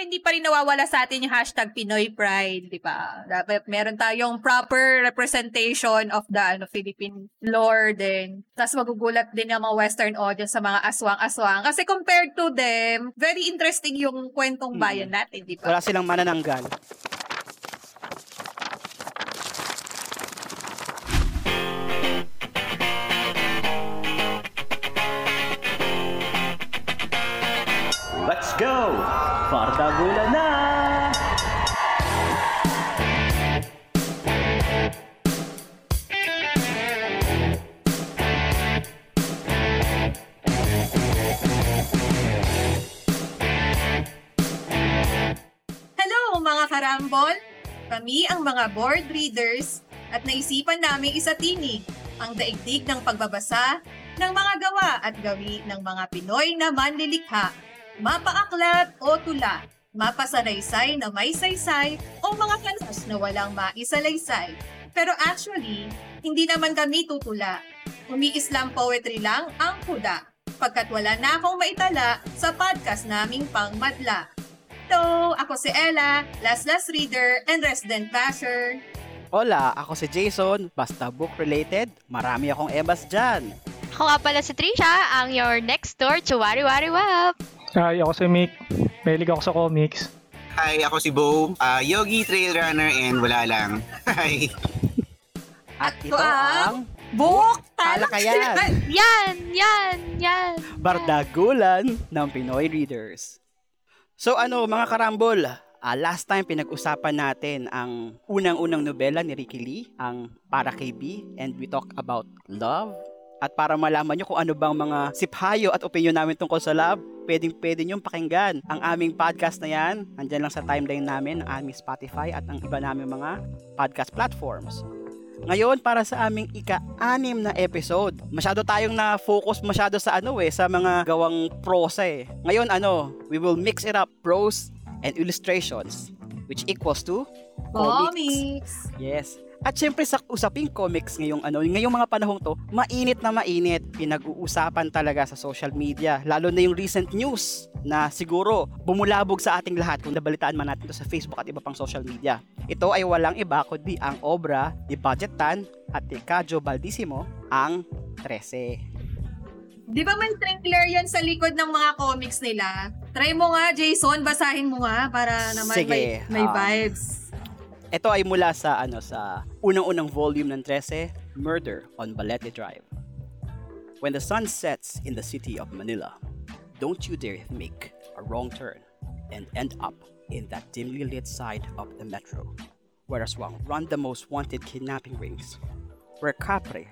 syempre hindi pa rin nawawala sa atin yung hashtag Pinoy Pride, di ba? Dapat meron tayong proper representation of the ano, Philippine lore din. Tapos magugulat din yung mga Western audience sa mga aswang-aswang. Kasi compared to them, very interesting yung kwentong bayan natin, di ba? Wala silang manananggal. Karambol! Kami ang mga board readers at naisipan namin isatinig ang daigdig ng pagbabasa ng mga gawa at gawi ng mga Pinoy na manlilikha, mapaaklat o tula, mapasalaysay na may saysay o mga kalas na walang maisalaysay. Pero actually, hindi naman kami tutula. Umi-Islam poetry lang ang kuda, pagkat wala na akong maitala sa podcast naming pangmadla. Hello! Ako si Ella, last last reader and resident basher. Hola, ako si Jason. Basta book related, marami akong ebas dyan. Ako nga pala si Trisha, ang your next door to Wari Wari Wap. Hi, ako si Mick. Mahilig ako sa comics. Hi, ako si Bo, ah, Yogi Trail Runner and wala lang. Hi. At ito ang- ang Book Talakayan. Yan, yan, yan. Bardagulan ng Pinoy Readers. So ano mga karambol, ah, last time pinag-usapan natin ang unang-unang nobela ni Ricky Lee, ang Para kay B, and we talk about love. At para malaman nyo kung ano bang mga siphayo at opinion namin tungkol sa love, pwedeng pwede nyo pakinggan ang aming podcast na yan. Nandyan lang sa timeline namin, ang aming Spotify at ang iba namin mga podcast platforms. Ngayon, para sa aming ika-anim na episode, masyado tayong na-focus masyado sa ano eh, sa mga gawang prosa eh. Ngayon, ano, we will mix it up, prose and illustrations, which equals to Comics. Yes. At syempre sa usaping comics ngayong ano, ngayong mga panahong to, mainit na mainit, pinag-uusapan talaga sa social media, lalo na yung recent news na siguro bumulabog sa ating lahat kung nabalitaan man natin to sa Facebook at iba pang social media. Ito ay walang iba kundi ang obra ni Budget Tan at ni Kajo Baldissimo, ang 13. Di ba may trailer yan sa likod ng mga comics nila? Try mo nga, Jason. Basahin mo nga para naman Sige, may, may um, vibes. Ito ay mula sa ano sa unang-unang volume ng 13, Murder on Balete Drive. When the sun sets in the city of Manila, don't you dare make a wrong turn and end up in that dimly lit side of the metro, where aswang run the most wanted kidnapping rings, where capre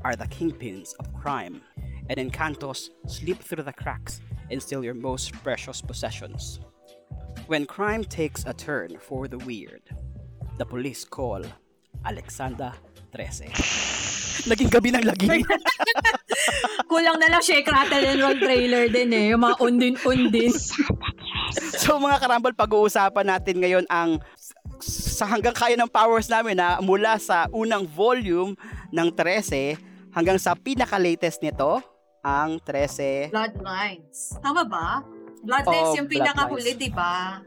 are the kingpins of crime, and encantos slip through the cracks and steal your most precious possessions. When crime takes a turn for the weird, the police call Alexander 13. Naging gabi ng laging. Kulang na lang shake, rattle, and roll trailer din eh. Yung mga undin-undin. so mga karambol, pag-uusapan natin ngayon ang sa hanggang kaya ng powers namin na mula sa unang volume ng 13 hanggang sa pinaka-latest nito, ang 13 Bloodlines. Tama ba? Bloodlines Oo, yung pinakahuli, di ba?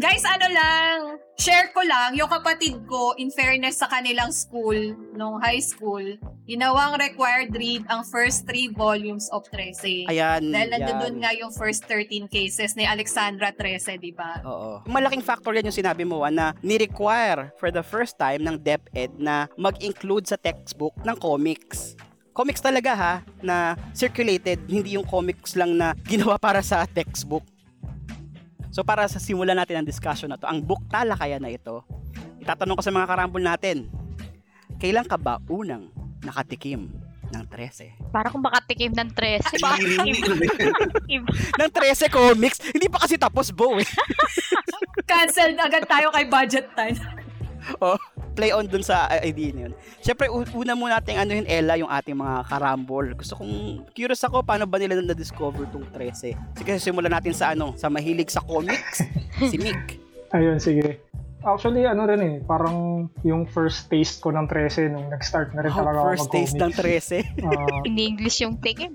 Guys, ano lang, share ko lang, yung kapatid ko, in fairness sa kanilang school, nung high school, ginawang required read ang first three volumes of 13. Ayan. Dahil nandun yan. nga yung first 13 cases ni Alexandra 13, di ba? Oo. Malaking factor yan yung sinabi mo, ah, na ni-require for the first time ng DepEd na mag-include sa textbook ng comics. Comics talaga ha, na circulated, hindi yung comics lang na ginawa para sa textbook. So para sa simulan natin ang discussion na to, ang book talakaya na ito, itatanong ko sa mga karambol natin, kailan ka ba unang nakatikim ng 13? Para kung makatikim ng 13. Iba. ng 13 comics, hindi pa kasi tapos, Bo eh. Cancelled agad tayo kay budget time. oh, play on dun sa uh, idea na yun. Siyempre, una muna natin ano yun, Ella, yung ating mga karambol. Gusto kong, curious ako, paano ba nila na-discover tong 13? Sige, simulan natin sa ano, sa mahilig sa comics, si Mick. Ayun, sige. Actually, ano rin eh, parang yung first taste ko ng 13 nung nag-start na rin Wow, talaga ako first taste ng mag-comics. 13. Ah, In English yung tingin.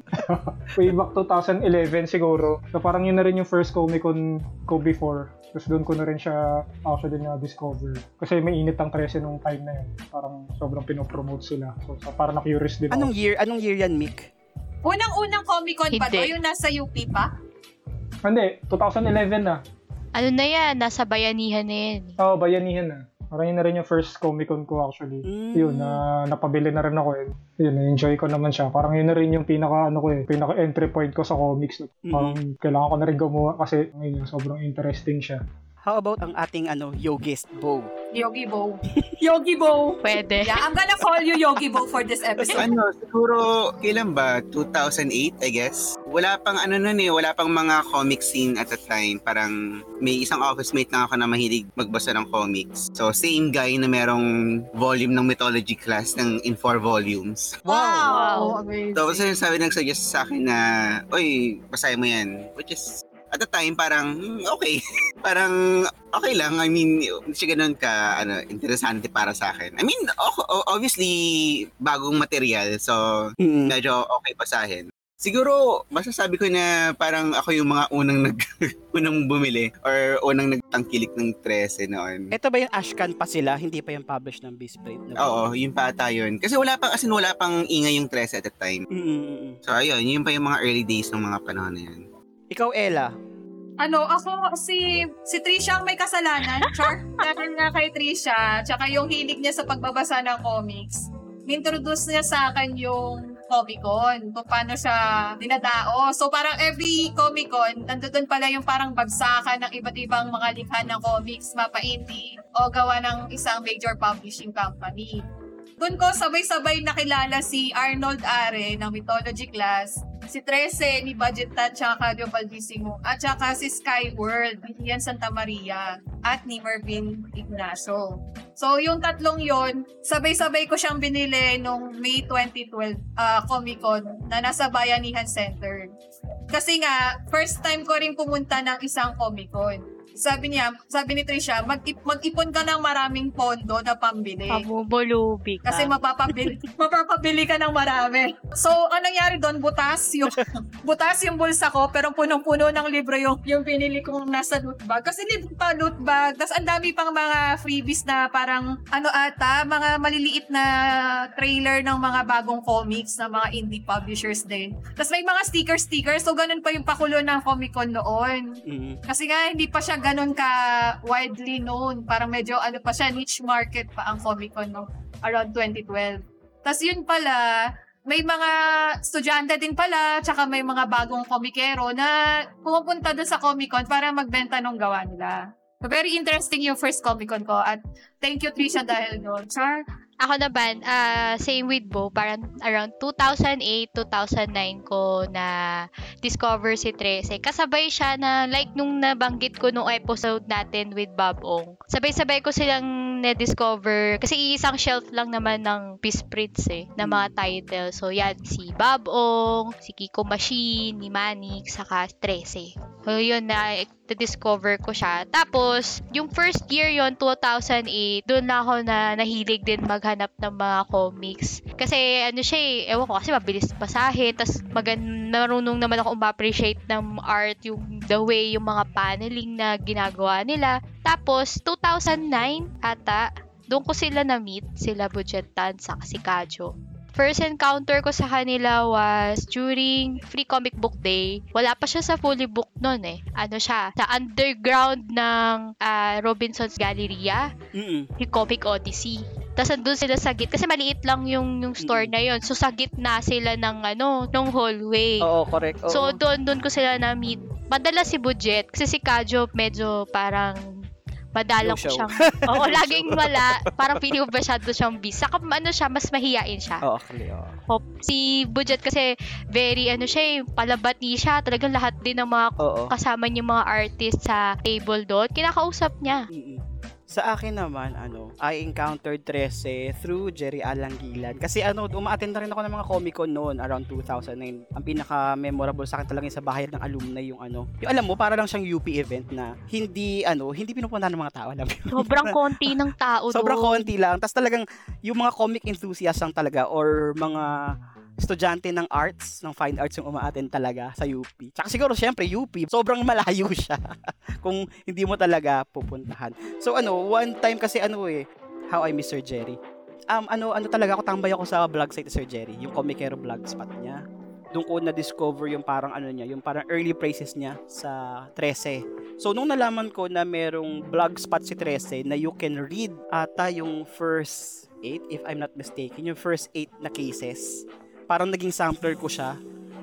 way back 2011 siguro. So parang yun na rin yung first Comic Con ko before. Tapos doon ko na rin siya actually na-discover. Kasi may init ang 13 nung time na yun. Parang sobrang pinopromote sila. So, so parang na-curious din Anong ako. year? Anong year yan, Mick? Unang-unang Comic Con ba to? Yung nasa UP pa? Hindi, 2011 na. Ano na yan? Nasa bayanihan na yan. Oo, oh, bayanihan na. Parang yun na rin yung first Comic Con ko actually. Mm. Yun, na napabili na rin ako eh. Yun, na-enjoy ko naman siya. Parang yun na rin yung pinaka, ano ko eh, pinaka entry point ko sa comics. Parang kailangan ko na rin gumawa kasi ngayon, sobrang interesting siya. How about ang ating ano, yogist, Bo? Yogi Bo. Yogi Bo! Pwede. Yeah, I'm gonna call you Yogi Bo for this episode. ano, siguro, kailan ba? 2008, I guess? Wala pang ano nun eh, wala pang mga comic scene at that time. Parang may isang office mate lang ako na mahilig magbasa ng comics. So, same guy na merong volume ng mythology class ng in four volumes. Wow! Wow. Amazing. Tapos yun, sabi nag-suggest sa akin na, Uy, basahin mo yan. Which is, at the time, parang, hmm, okay. parang, okay lang. I mean, hindi siya ganun ka, ano, interesante para sa akin. I mean, obviously, bagong material. So, Mm. medyo okay basahin. Siguro, masasabi ko na parang ako yung mga unang nag unang bumili or unang nagtangkilik ng 13 noon. Ito ba yung Ashcan pa sila? Hindi pa yung publish ng Bisprint? Oo, yun pa ata yun. Kasi wala pang, as in, wala pang ingay yung 13 at that time. Mm-mm. So, ayun, yun pa yung mga early days ng mga panahon na yun. Ikaw, Ella. Ano, ako, si, si Trisha ang may kasalanan. Char, dahil nga kay Trisha, tsaka yung hilig niya sa pagbabasa ng comics, introduce niya sa akin yung Comic Con, kung paano siya dinadao. So parang every Comic Con, nandoon pala yung parang bagsakan ng iba't ibang mga likha ng comics, mapa indie, o gawa ng isang major publishing company. Doon ko sabay-sabay nakilala si Arnold Are ng Mythology Class, si Trece ni Budget Tat tsaka Claudio Baldissimo, at tsaka si Skyworld Ian Santa Maria at ni Mervin Ignacio. So, yung tatlong yon sabay-sabay ko siyang binili nung May 2012 ah, Comic Con na nasa Bayanihan Center. Kasi nga, first time ko rin pumunta ng isang Comic Con. Sabi niya, sabi ni Trisha, mag-ip- mag-ipon ka ng maraming pondo na pambili. Pamubulubi ka. Kasi mapapabili, mapapabili ka ng marami. So, anong nangyari doon? Butas yung, butas yung bulsa ko, pero punong-puno ng libro yung, yung pinili kong nasa loot bag. Kasi libre pa loot bag. Tapos ang dami pang mga freebies na parang, ano ata, mga maliliit na trailer ng mga bagong comics na mga indie publishers din. Tapos may mga sticker-sticker. So, ganun pa yung pakulo ng Comic Con noon. Mm. Kasi nga, hindi pa siya ganun ka widely known. Parang medyo ano pa siya, niche market pa ang Comic Con no? around 2012. Tapos yun pala, may mga estudyante din pala, tsaka may mga bagong komikero na pumupunta doon sa Comic Con para magbenta ng gawa nila. So, very interesting yung first Comic Con ko at thank you Trisha dahil doon. Char, Ako naman, ah, same with Bo, parang around 2008, 2009 ko na discover si Trece. Kasabay siya na, like nung nabanggit ko nung episode natin with Bob Ong. Sabay-sabay ko silang na-discover, kasi isang shelf lang naman ng Peace Prints eh, na mga title. So yan, si Bob Ong, si Kiko Machine, ni Manik, saka Trece. So yun na, discover ko siya. Tapos, yung first year yon 2008, doon na ako na nahilig din maghanap ng mga comics. Kasi ano siya eh, ewan ko kasi mabilis basahin, tas magan marunong naman ako ma-appreciate ng art, yung the way, yung mga paneling na ginagawa nila. Tapos, 2009 ata, doon ko sila na-meet, sila Budgetan sa si Kajo. First encounter ko sa kanila was during Free Comic Book Day. Wala pa siya sa fully book noon eh. Ano siya, sa underground ng ah, Robinson's Galleria, Mm-mm. Comic Odyssey. Tapos andun sila sa git kasi maliit lang yung yung store na yon. So sa gitna sila ng ano, ng hallway. Oo, correct. Oo. So doon doon ko sila na meet. Madala si Budget kasi si Kajo medyo parang madalang show. siyang Oo, laging wala. Parang feeling ko masyado siyang busy. Saka ano siya, mas mahiyain siya. Oo, actually, oo. Hop. Si Budget kasi very ano siya, eh, palabati siya. Talagang lahat din ng mga Oo. kasama niya mga artist sa table doon, kinakausap niya. Mm-mm. Sa akin naman, ano, I encountered Trece through Jerry Alangilan. Kasi ano, umaattend na rin ako ng mga Comic-Con noon around 2009. Ang pinaka-memorable sa akin talaga yung sa bahay ng alumni yung ano. Yung alam mo, para lang siyang UP event na hindi, ano, hindi pinupuntahan ng mga tao. Alam mo? Sobrang konti ng tao Sobrang doon. konti lang. Tapos talagang yung mga comic enthusiasts lang talaga or mga estudyante ng arts, ng fine arts yung umaattend talaga sa UP. Tsaka siguro syempre UP, sobrang malayo siya kung hindi mo talaga pupuntahan. So ano, one time kasi ano eh, How I Miss Sir Jerry. Um, ano, ano talaga ako, tambay ako sa vlog site ni Sir Jerry, yung Comicero vlog spot niya. Doon ko na-discover yung parang ano niya, yung parang early praises niya sa 13. So, nung nalaman ko na merong vlog spot si 13 na you can read ata yung first 8, if I'm not mistaken, yung first 8 na cases. Parang naging sampler ko siya.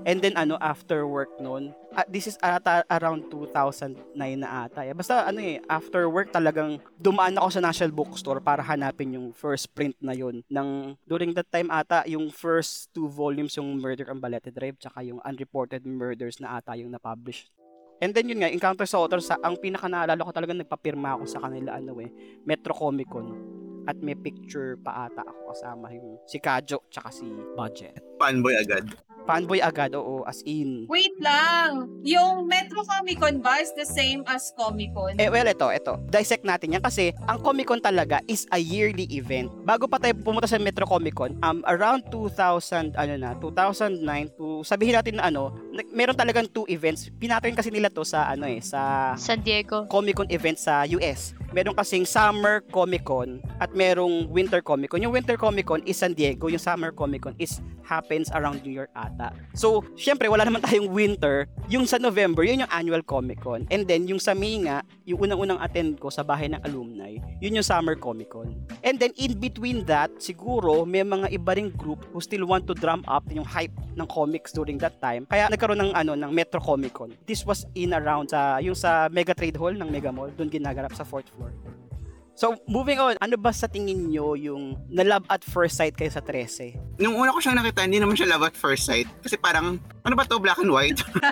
And then ano, after work noon, ah, this is ata around 2009 na ata. Eh. Basta ano eh, after work talagang dumaan ako sa National Bookstore para hanapin yung first print na yun. Nang, during that time ata, yung first two volumes yung Murder on Balete Drive tsaka yung Unreported Murders na ata yung na-publish. And then yun nga, Encounter sa Author, sa, ang pinaka naalala ko talaga nagpapirma ako sa kanila ano eh, Metro Comic Con. At may picture pa ata ako kasama yung si Kajo tsaka si Budget. Fanboy agad. Fanboy agad, oo, as in. Wait lang. Yung Metro Comic Con ba is the same as Comic Con? Eh, well, ito, ito. Dissect natin yan kasi ang Comic Con talaga is a yearly event. Bago pa tayo pumunta sa Metro Comic Con, um, around 2000, ano na, 2009 to, sabihin natin na ano, meron talagang two events. Pinattern kasi nila to sa, ano eh, sa San Diego. Comic Con event sa US. Meron kasing Summer Comic Con at merong Winter Comic Con. Yung Winter Comic Con is San Diego, yung Summer Comic Con is happens around New York ata. So, syempre wala naman tayong winter. Yung sa November, yun yung annual Comic Con. And then yung sa May nga, yung unang-unang attend ko sa bahay ng alumni, yun yung Summer Comic Con. And then in between that, siguro may mga iba ring group who still want to drum up yung hype ng comics during that time. Kaya nagkaroon ng ano ng Metro Comic Con. This was in around sa yung sa Mega Trade Hall ng Mega Mall, doon ginaganap sa fourth floor. So, moving on, ano ba sa tingin nyo yung na-love at first sight kayo sa 13? Nung una ko siyang nakita, hindi naman siya love at first sight. Kasi parang, ano ba to black and white?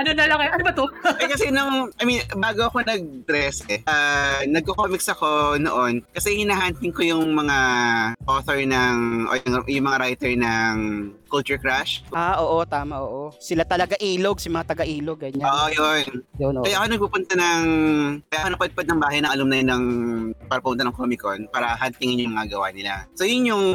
ano na lang, ano ba to? eh kasi nung, I mean, bago ako nag-dress eh, uh, nagko-comics ako noon kasi hinahunting ko yung mga author ng, o yung, yung mga writer ng Culture Crash. Ah, oo, tama, oo. Sila talaga ilog, si mga taga-ilog, ganyan. Oo, yun. Yun, oo. Kaya ako nagpupunta ng, kaya ako napadpad ng bahay ng alumni ng, para pumunta ng Comic Con para huntingin yung mga gawa nila. So yun yung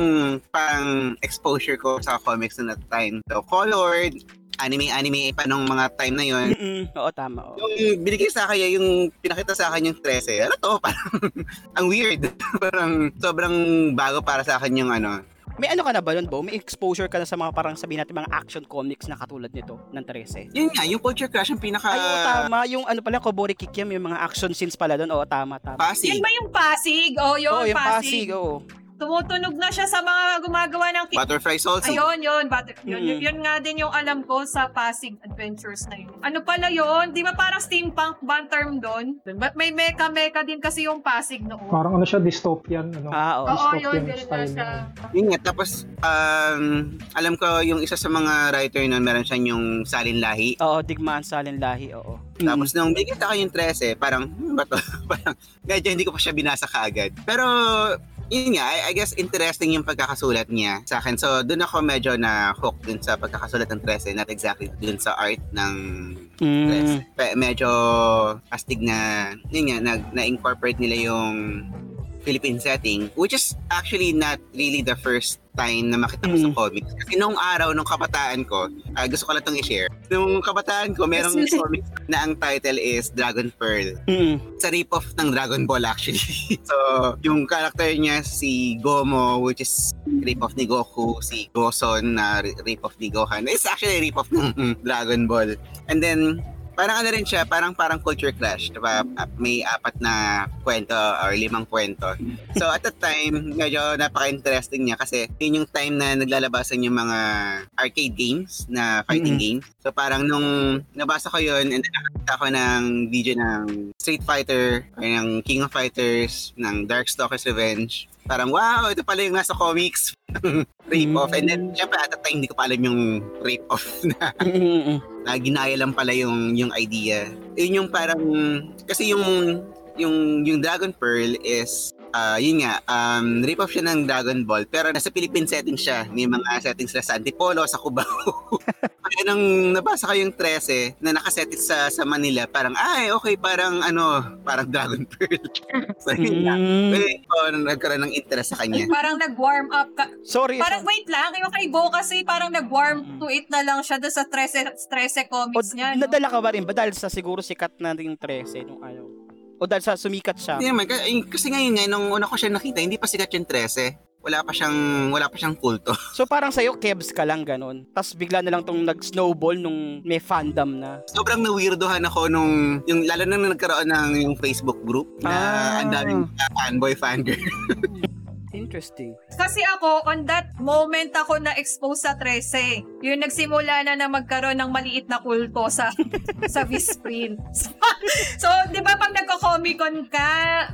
pang exposure ko sa comics na that time. So colored, anime-anime pa nung mga time na yun. Mm-mm, oo, tama, oo. Yung binigay sa akin, yung pinakita sa akin yung 13, ano to, parang ang weird. parang sobrang bago para sa akin yung ano. May ano ka na ba nun, Bo? May exposure ka na sa mga parang sabihin natin mga action comics na katulad nito ng 13? Yun nga, yung Culture Crash ang pinaka Ay, oo, tama. Yung ano pala, Kobori Kikiam, yung mga action scenes pala doon. Oo, tama, tama. Pasig. Yan ba yung Pasig? Oh, yun, Oo, yung Pasig. Pasig, oo. Tumutunog na siya sa mga gumagawa ng... ki- Butterflies also. Ayun, yun, but, yun, yun, Mm. yun nga din yung alam ko sa Pasig Adventures na yun. Ano pala yun? Di ba parang steampunk ba ang term doon? But may mecha-mecha din kasi yung Pasig noon. Parang ano siya, dystopian. Ano? Ah, oo. Oo, dystopian yun, ganun na style siya. Yun nga, tapos um, alam ko yung isa sa mga writer nun, meron siyang yung Salin Lahi. Oo, digmaan sa alin lahi, oo. Mm. Tapos nung bigyan sa akin yung 13, parang, hmm, ba to? parang, medyo hindi ko pa siya binasa kaagad. Pero, yun nga, I, I guess interesting yung pagkakasulat niya sa akin. So, doon ako medyo na hook dun sa pagkakasulat ng 13, not exactly dun sa art ng Mm. 13. Pe- medyo astig na, yun nga, nag, na-incorporate nila yung Philippine setting, which is actually not really the first time na makita ko sa Mm. comics. Kasi nung araw, nung kabataan ko, ah, gusto ko lang itong i-share. Nung kabataan ko, merong Yes, comics na ang title is Dragon Pearl. Mm. It's a rip-off ng Dragon Ball actually. so, yung character niya si Gomo, which is rip-off ni Goku, si Goson na ri- rip-off ni Gohan. It's actually a rip-off ng Dragon Ball. And then, parang ano rin siya, parang parang culture clash, diba? Ah, May apat na kwento or limang kwento. So at that time, medyo napaka-interesting niya kasi yun yung time na naglalabasan yung mga arcade games na fighting Mhm. games. So parang nung nabasa ko yun and nakakita ko ng video ng Street Fighter or ng King of Fighters, ng Darkstalkers Revenge. Parang wow, ito pala yung nasa comics. rape-off. And then, syempre at that time, hindi ko pa alam yung rape-off na Mm. Na ginaya lang pala yung yung idea. Yun yung parang kasi yung yung yung Dragon Pearl is ah yun nga, um, rip-off siya ng Dragon Ball, pero nasa Philippine setting siya. May mga settings sila sa Antipolo, sa Cubao. Kaya nung nabasa ko yung 13 na nakaset it sa, sa Manila, parang, ay, okay, parang ano, parang Dragon Pearl. so, yun nga. Mm. Kaya ako, nagkaroon ng interest sa kanya. Parang nag-warm up ka. Sorry. Parang wait lang, yung kay Bo kasi parang nag-warm Mm. to it na lang siya doon sa 13, 13 o, comics niya. No? nadala ka ba rin ba? Dahil sa siguro sikat na yung 13 nung ano. O dahil sa sumikat siya. Hindi naman, kasi, kasi ngayon nga, nung una ko siya nakita, hindi pa sikat yung 13. Wala pa siyang, wala pa siyang kulto. So parang sa'yo, kebs ka lang ganun. Tapos bigla na lang tong nag-snowball nung may fandom na. Sobrang na-weirdohan ako nung, yung, lalo na nung nagkaroon ng yung Facebook group na Ah. ang daming fanboy, fangirl. Interesting. Kasi ako, on that moment ako na-expose sa 13. Yung nagsimula na na magkaroon ng maliit na kulto sa sa Visprint. So, so di ba pag nagko-Comic-Con ka,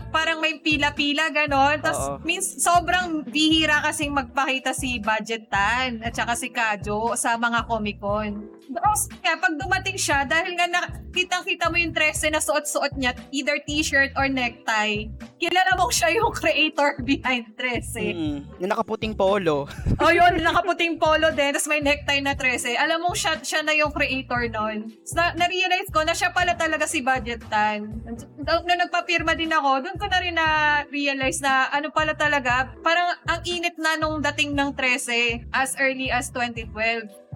parang may pila-pila ganon. Tapos means sobrang bihira kasing magpakita si Budget Tan at saka si Kajo sa mga Comic-Con. Tapos nga, pag dumating siya, dahil nga nakitang-kita mo yung 13 na suot-suot niya, either t-shirt or necktie, kilala mo siya yung creator behind 13. Mm. Yung nakaputing polo. Oh, yun, nakaputing polo din, tapos may necktie na 13. Alam mo, siya, siya na yung creator nun. So, na, na-realize ko na siya pala talaga si Budget Tan. Nung, nung nagpapirma din ako, doon ko na rin na-realize na ano pala talaga, parang ang init na nung dating ng 13 as early as 2012.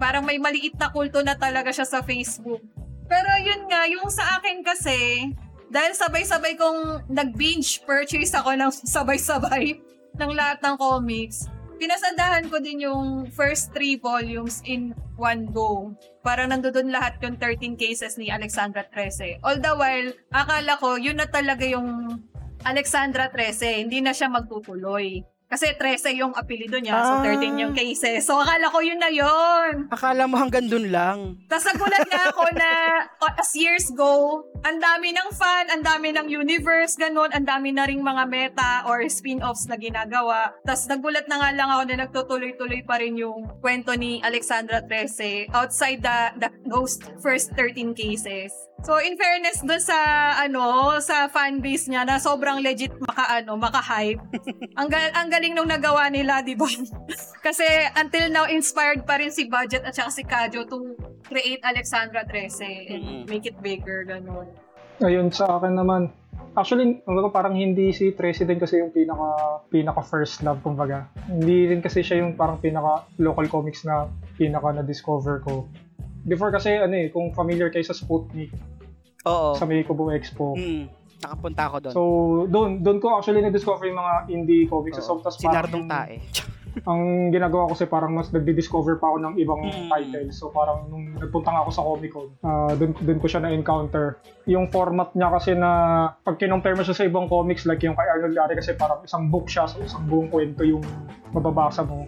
Parang may maliit na kulto na talaga siya sa Facebook. Pero yun nga, yung sa akin kasi, dahil sabay-sabay kong nag-binge purchase ako ng sabay-sabay ng lahat ng comics, pinasandahan ko din yung first three volumes in one go. Para nandoon lahat yung 13 cases ni Alexandra Trece. All the while, akala ko, yun na talaga yung Alexandra Trece. Hindi na siya magtutuloy. Kasi 13 yung apelido niya, so Ah. 13 yung cases. So akala ko yun na yun. Akala mo hanggang ddun lang. Tapos nagulat nga ako na as years go, ang dami ng fan, ang dami ng universe, ganun, ang dami na ring mga meta or spin-offs na ginagawa. Tapos nagulat na nga lang ako na nagtutuloy-tuloy pa rin yung kwento ni Alexandra Trece outside the, the Ghost first 13 cases. So in fairness dun sa ano sa fan base niya na sobrang legit maka ano maka-hype. ang, gal- ang galing nung nagawa nila, 'di ba? Kasi until now inspired pa rin si Budget at saka si Kajo to create Alexandra Trece and Mm-mm. make it bigger ganun. Ayun sa akin naman. Actually, ano, parang hindi si Tracy din kasi yung pinaka pinaka first love kumbaga. Hindi rin kasi siya yung parang pinaka local comics na pinaka na discover ko. Before kasi ano eh, kung familiar kayo sa Sputnik Oo. sa May Kubo Expo. Mm. Nakapunta ako doon. So, doon doon ko actually na-discover yung mga indie comics. So, tas si Nardong Tae. ang ginagawa ko kasi parang mas nagdi-discover pa ako ng ibang Mm. titles. So parang nung nagpunta nga ako sa Comic Con, ah, dun, dun ko siya na-encounter. Yung format niya kasi na pag kinompare mo siya sa ibang comics like yung kay Arnold Gary kasi parang isang book siya, so isang buong kwento yung mababasa mo.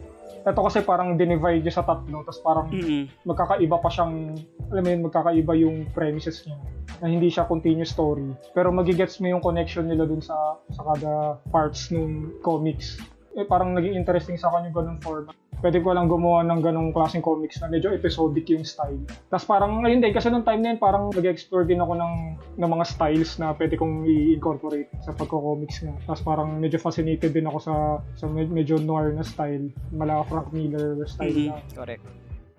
Ito kasi parang dinivide niya sa tatlo, tapos parang Mm. magkakaiba pa siyang, alam mo yun, magkakaiba yung premises niya na hindi siya continuous story. Pero magigets mo yung connection nila dun sa, sa kada parts ng comics. Eh, parang naging interesting sa akin yung ganung format. Pwede ko lang gumawa ng ganung klaseng comics na medyo episodic yung style. Tapos parang, ayun din, kasi nung time na yun, parang nag-explore din ako ng, ng mga styles na pwede kong i-incorporate sa pagko-comics nga. Tapos parang medyo fascinated din ako sa, sa med- medyo noir na style. Mala Frank Miller style Mhm. na Correct.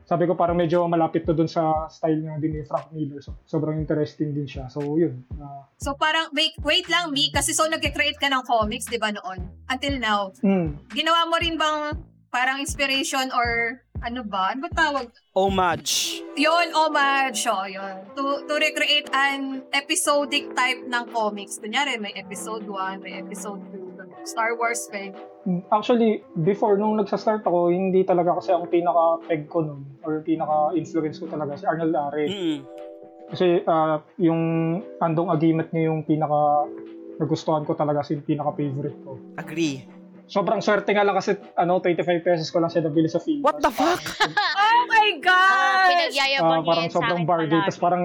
Sabi ko parang medyo malapit to dun sa style nga din ni Frank Miller. So, sobrang interesting din siya. So, yun. Ah, So parang wait, wait lang Mi kasi so nag-create ka ng comics 'di ba noon? Until now. mm, Ginawa mo rin bang parang inspiration or ano ba? Ano ba tawag? Homage. Yun, homage. Oh, yun. To, to recreate an episodic type ng comics. Kunyari, may episode 1, may episode 2. Star Wars fan. Actually, before, nung nagsa-start ako, hindi talaga kasi ang pinaka-peg ko nun, or pinaka-influence ko talaga si Arnold Are. Mm. Kasi ah, yung Andong Agimat niya yung pinaka nagustuhan ko talaga yung pinaka-favorite ko. Agree. Sobrang swerte nga lang kasi ano, 25 pesos ko lang siya nabili sa Philippines. What the fuck? Oh my gosh! pinagyayabang Ah, niya parang yan sa sobrang bargain. Tapos parang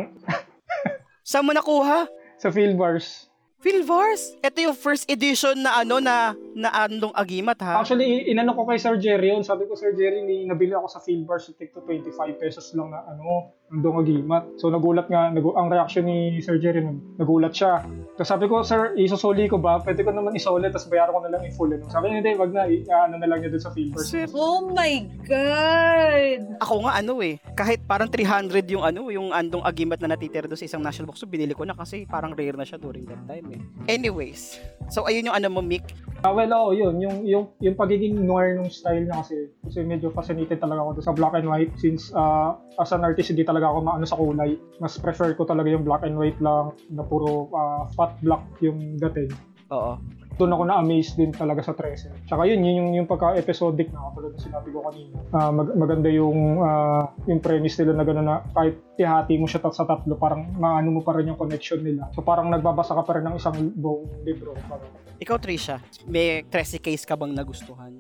Saan mo nakuha? sa Field Bars, Philvars? Ito yung first edition na ano na na Andong Agimat ha. Actually, inano ko kay Sir Jerry yun. Sabi ko, Sir Jerry, ni nabili ako sa Bar sa tig to 25 pesos lang na ano, andong agimat. So nagulat nga, nagu- ang reaction ni Sir Jerry nun, nagulat siya. Tapos sabi ko, Sir, isusuli ko ba? Pwede ko naman isole, tapos bayaran ko na lang in full. Ano? Sabi niya, hindi, wag na, i- ano na lang niya dun sa field. Sir, Oh my God! ako nga ano eh, kahit parang 300 yung ano, yung andong agimat na natitira doon sa isang national box, so binili ko na kasi parang rare na siya during that time eh. Anyways, so ayun yung ano mo, Mick. Ah, well, oo, yun. Yung, yung, yung pagiging noir ng style niya kasi, kasi medyo fascinated talaga ako doon sa black and white since uh, as an artist, hindi talaga ako maano sa kulay. Mas prefer ko talaga yung black and white lang na puro uh, fat black yung dating. Oo. Doon ako na-amaze din talaga sa 13. Tsaka yun, yun yung, yung pagka-episodic na katulad ng sinabi ko kanina. Ah, mag- maganda yung ah, yung premise nila na gano'n na kahit ihati mo siya tat- sa tatlo, parang maano mo pa rin yung connection nila. So parang nagbabasa ka pa rin ng isang buong libro. Parang, Ikaw, Trisha, may 13 case ka bang nagustuhan?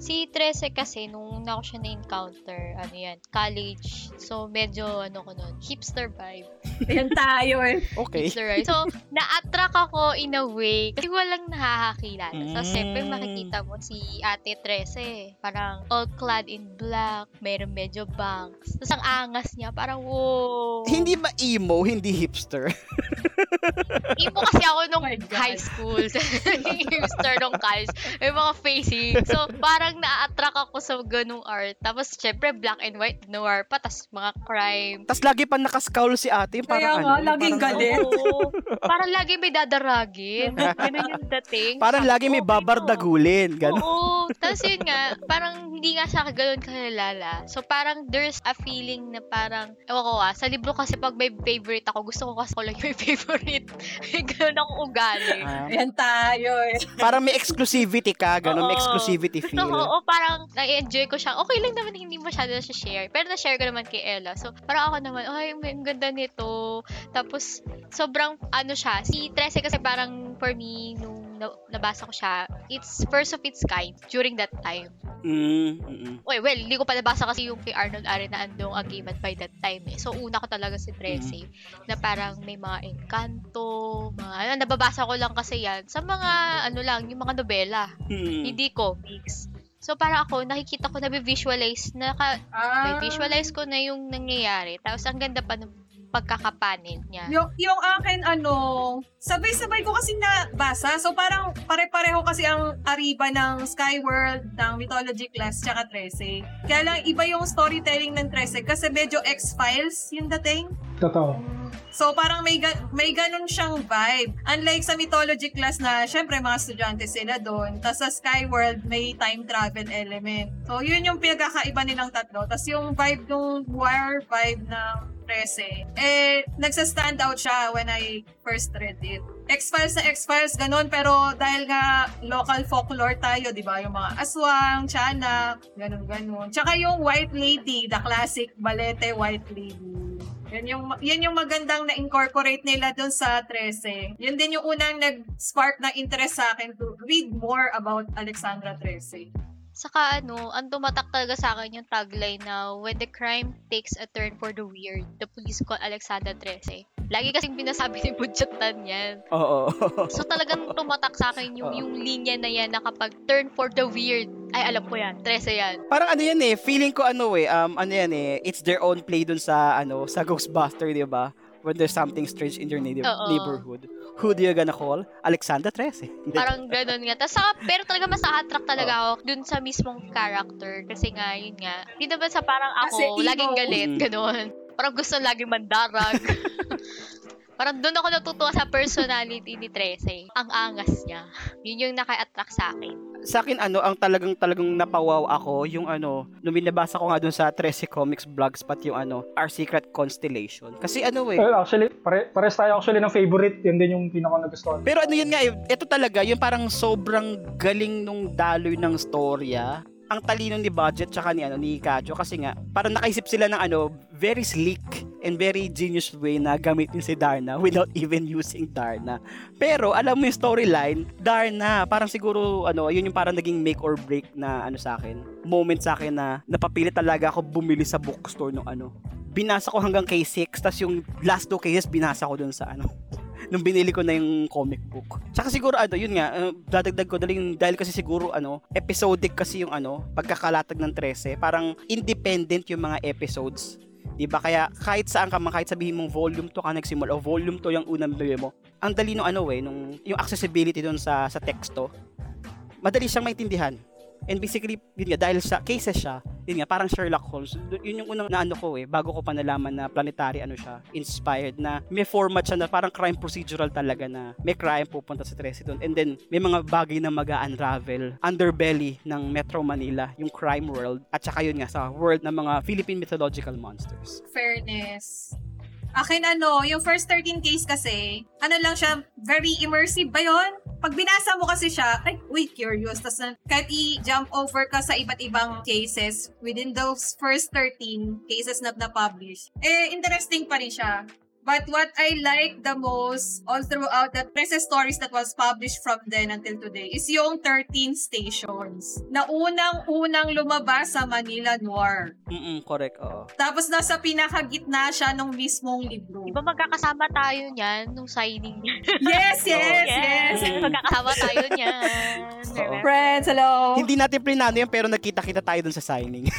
Si Trece kasi, nung una ko siya na-encounter, ano yan, college. So, medyo, ano ko nun, hipster vibe. Ayan tayo eh. Okay. Hipster vibe. So, na-attract ako in a way, kasi walang nakakakilala. So, Mm. siyempre makikita mo si Ate Trece, parang all clad in black, mayroon medyo bangs. Tapos ang angas niya, parang, wow. Hindi ba emo, hindi hipster? Imo kasi ako nung Oh high school. hipster nung college. May mga facing. So, parang na-attract ako sa ganung art. Tapos, syempre, black and white, noir pa. Tapos, mga crime. Tapos lagi pa nakascowl si ate, parang Kaya nga, ano, laging parang, galit. Oo. parang lagi may dadaragin. Ganun yung dating. Parang lagi may babardagulin, gano'n. Oo. Tapos yun nga, parang hindi nga siya ganun kakilala. So parang there's a feeling na parang, ewan ko ah, sa libro kasi pag may favorite ako, gusto ko kasi ko lang yung favorite. May ganun akong ugali. Ah, Ayan tayo eh. parang may exclusivity ka, gano'n, may Oo. exclusivity So, feel. Oo, parang na-enjoy ko siya. Okay lang naman hindi masyado na siya share. Pero na-share ko naman kay Ella. So, parang ako naman, ay, may- ang ganda nito. Tapos, sobrang, ano siya, si Trece kasi parang, for me, nung na- nabasa ko siya, it's first of its kind during that time. Mm, mm, mm. Okay, well, hindi ko pa nabasa kasi yung kay Arnold Are na andong agreement by that time eh. So, una ko talaga si Trece na parang may mga encanto, mga, ano, nababasa ko lang kasi yan sa mga, ano lang, yung mga nobela. Mm. Hindi comics. So, para ako, nakikita ko, na-visualize, naka, Ah, visualize ko na yung nangyayari. Tapos, ang ganda pa ng pagkakapanel niya. Yung, yung akin, ano, sabay-sabay ko kasi nabasa. So, parang pare-pareho kasi ang ariba ng Skyworld, ng Mythology Class, tsaka 13. Kaya lang, iba yung storytelling ng 13 kasi medyo X-Files yung dating. totoo. So, parang may, ga- may ganun siyang vibe. Unlike sa mythology class na, syempre, mga estudyante sila doon. Tapos sa Skyworld, may time travel element. So, yun yung pinagkakaiba nilang tatlo. Tapos yung vibe ng war vibe ng 13, eh, nagsa-stand out siya when I first read it. X-Files na X-Files, ganun. Pero dahil nga local folklore tayo, di ba? Yung mga aswang, tiyanak, ganun-ganun. Tsaka yung White Lady, the classic balete White Lady. Yan yung, yan yung magandang na-incorporate nila dun sa 13. Yun din yung unang nag-spark na interest sa akin to read more about Alexandra 13. Saka ano, ang tumatak talaga sa akin yung tagline na when the crime takes a turn for the weird, the police call Alexandra Trece. Lagi kasing binasabi ni Budgetan yan. Oo. So talagang tumatak sa akin yung, yung linya na yan na kapag turn for the weird, ay alam ko yan, Trece yan. Parang ano yan eh, feeling ko ano eh, um, ano yan eh, it's their own play dun sa, ano, sa Ghostbuster, di ba? When there's something strange in your neighbor- Oo. neighborhood. Who do you gonna call? Alexandra 13. Parang ganun nga. Tas, saka, pero talaga mas na-attract talaga ako dun sa mismong character. Kasi nga, yun nga. Hindi naman sa parang Kasi ako, emo. laging galit, Mm. ganun. Parang gusto laging mandarag. parang doon ako natutuwa sa personality ni Trece. Ang angas niya. Yun yung naka-attract sa akin. sa akin ano ang talagang talagang napawaw ako yung ano nung binabasa ko nga dun sa 13 Comics Blogspot yung ano Our Secret Constellation kasi ano eh Well, actually, pare, pares tayo actually ng favorite. Yan din yung pinaka nagustuhan. pero ano yun nga eh, ito talaga yung parang sobrang galing nung daloy ng storya ang talino ni Budget tsaka ni ano ni Kajo kasi nga parang nakaisip sila ng ano very slick and very genius way na gamitin si Darna without even using Darna. Pero alam mo yung storyline, Darna, parang siguro ano, yun yung parang naging make or break na ano sa akin. Moment sa akin na napapilit talaga ako bumili sa bookstore nung ano. Binasa ko hanggang K6, tas yung last two cases binasa ko dun sa ano nung binili ko na yung comic book. Tsaka siguro ano, yun nga, uh, dadagdag ko dahil, dahil kasi siguro ano, episodic kasi yung ano, pagkakalatag ng 13, parang independent yung mga episodes. 'Di ba? Kaya kahit saan ka man, kahit sabihin mong volume 2 ka nagsimula o volume 2 yung unang bibili mo, ang dali nung ano eh, nung yung accessibility doon sa sa teksto. Madali siyang maintindihan. And basically, yun nga, dahil sa cases siya, yun nga, parang Sherlock Holmes. Yun yung unang naano ko eh, bago ko pa nalaman na planetary ano siya, inspired na may format siya na parang crime procedural talaga na may crime pupunta sa Tracy doon. And then, may mga bagay na mag unravel underbelly ng Metro Manila, yung crime world, at saka yun nga, sa world ng mga Philippine mythological monsters. fairness. Akin ano, yung first 13 case kasi, ano lang siya, very immersive ba yun? Pag binasa mo kasi siya, ay, wait, curious. Tapos kahit i-jump over ka sa iba't ibang cases within those first 13 cases na na-publish, eh, interesting pa rin siya. But what I like the most all throughout the press stories that was published from then until today is yung 13 stations na unang-unang lumabas sa Manila Noir. Mm correct, oo. Tapos nasa pinakagitna siya nung mismong libro. Di ba magkakasama tayo niyan nung signing niya? Yes, yes, yes. Mm. magkakasama tayo niyan. Oo. Friends, hello. Hindi natin plinano yan, pero nagkita-kita tayo dun sa signing.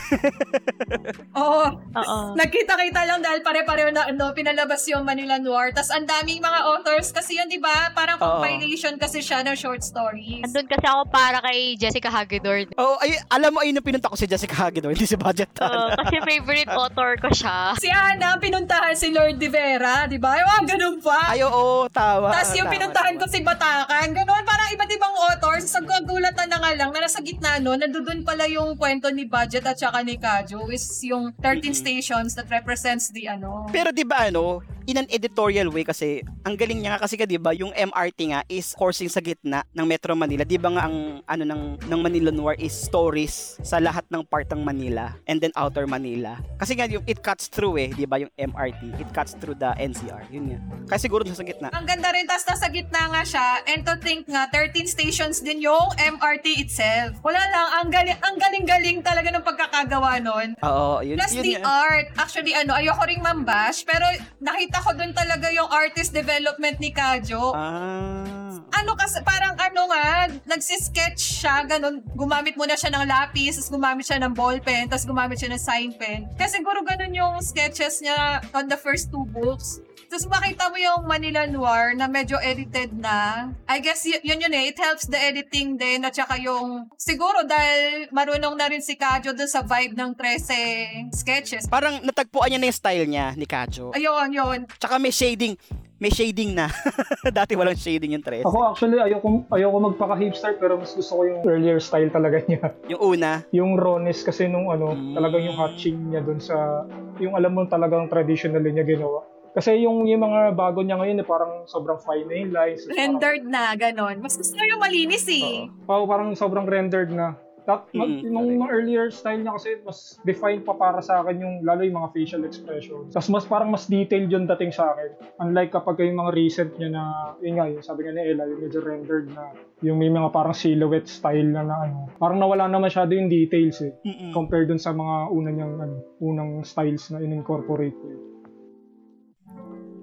Oo. Oo. Nagkita-kita lang dahil pare-pareho na ano, pinalabas yung Manila Noir. Tapos ang daming mga authors kasi yun, di ba? Parang Oo. compilation kasi siya ng short stories. Andun kasi ako para kay Jessica Hagedorn. Oo, ay, alam mo, ayun yung pinunta ko si Jessica Hagedorn, hindi si Budget Oo, Tana. kasi favorite author ko siya. Si Ana, pinuntahan si Lord De Vera, di ba? Yung ganun pa. Ay, oo, tawa. Tapos yung pinuntahan ko si Batakan, ganun, parang iba't ibang authors. Sa kagulatan na nga lang, na nasa gitna no, nandun pala yung kwento ni Budget at saka ni Kajo, is yung 13 Mm-mm. stations that represents the ano. Pero 'di ba ano, in an editorial way kasi ang galing niya nga kasi ka 'di ba, yung MRT nga is coursing sa gitna ng Metro Manila. 'Di ba nga ang ano ng ng Manila Noir is stories sa lahat ng part ng Manila and then outer Manila. Kasi nga yung it cuts through eh, 'di ba, yung MRT, it cuts through the NCR. Yun nga. Kaya siguro nasa gitna. Ang ganda rin, tas nasa gitna nga siya, and to think nga, 13 stations din yung MRT itself. Wala lang, ang galing, ang galing-galing talaga ng pagkakagawa nun. Oo, yun, Plus yun the nga. art. Actually, ano, ayoko ring mambash, pero nakita ko dun talaga yung artist development ni Kajo. Ah. ano kasi, parang ano nga, nagsisketch siya, ganun, gumamit muna siya ng lapis, tapos gumamit siya ng ballpen, tapos gumamit siya ng sign pen. Kasi siguro ganun yung sketches niya on the first two books. Tapos makita mo yung Manila Noir na medyo edited na. I guess y- yun yun eh. It helps the editing din at saka yung siguro dahil marunong na rin si Kajo dun sa vibe ng 13 sketches. Parang natagpuan niya na yung style niya ni Kajo. Ayun, yun. Tsaka may shading. May shading na. Dati walang shading yung tres. Ako actually, ayoko, ayoko magpaka-hipster pero mas gusto ko yung earlier style talaga niya. Yung una. Yung rawness kasi nung ano, Mm. talagang yung hatching niya dun sa, yung alam mo talagang traditionally niya ginawa. Kasi yung, yung mga bago niya ngayon, eh, parang sobrang fine na yung lines. Parang- Rendered na, ganon. Mas gusto yung malinis eh. Oo, parang sobrang rendered na. That, mag, Mm, nung mga earlier style niya kasi mas defined pa para sa akin yung lalo yung mga facial expressions. Tapos mas parang mas detailed yung dating sa akin. Unlike kapag yung mga recent niya na, yun nga, yung sabi nga ni Ella, yung medyo rendered na, yung may mga parang silhouette style na na ano. Parang nawala na masyado yung details eh. Mm-mm. Compared dun sa mga unang niyang, ano, unang styles na in-incorporate eh.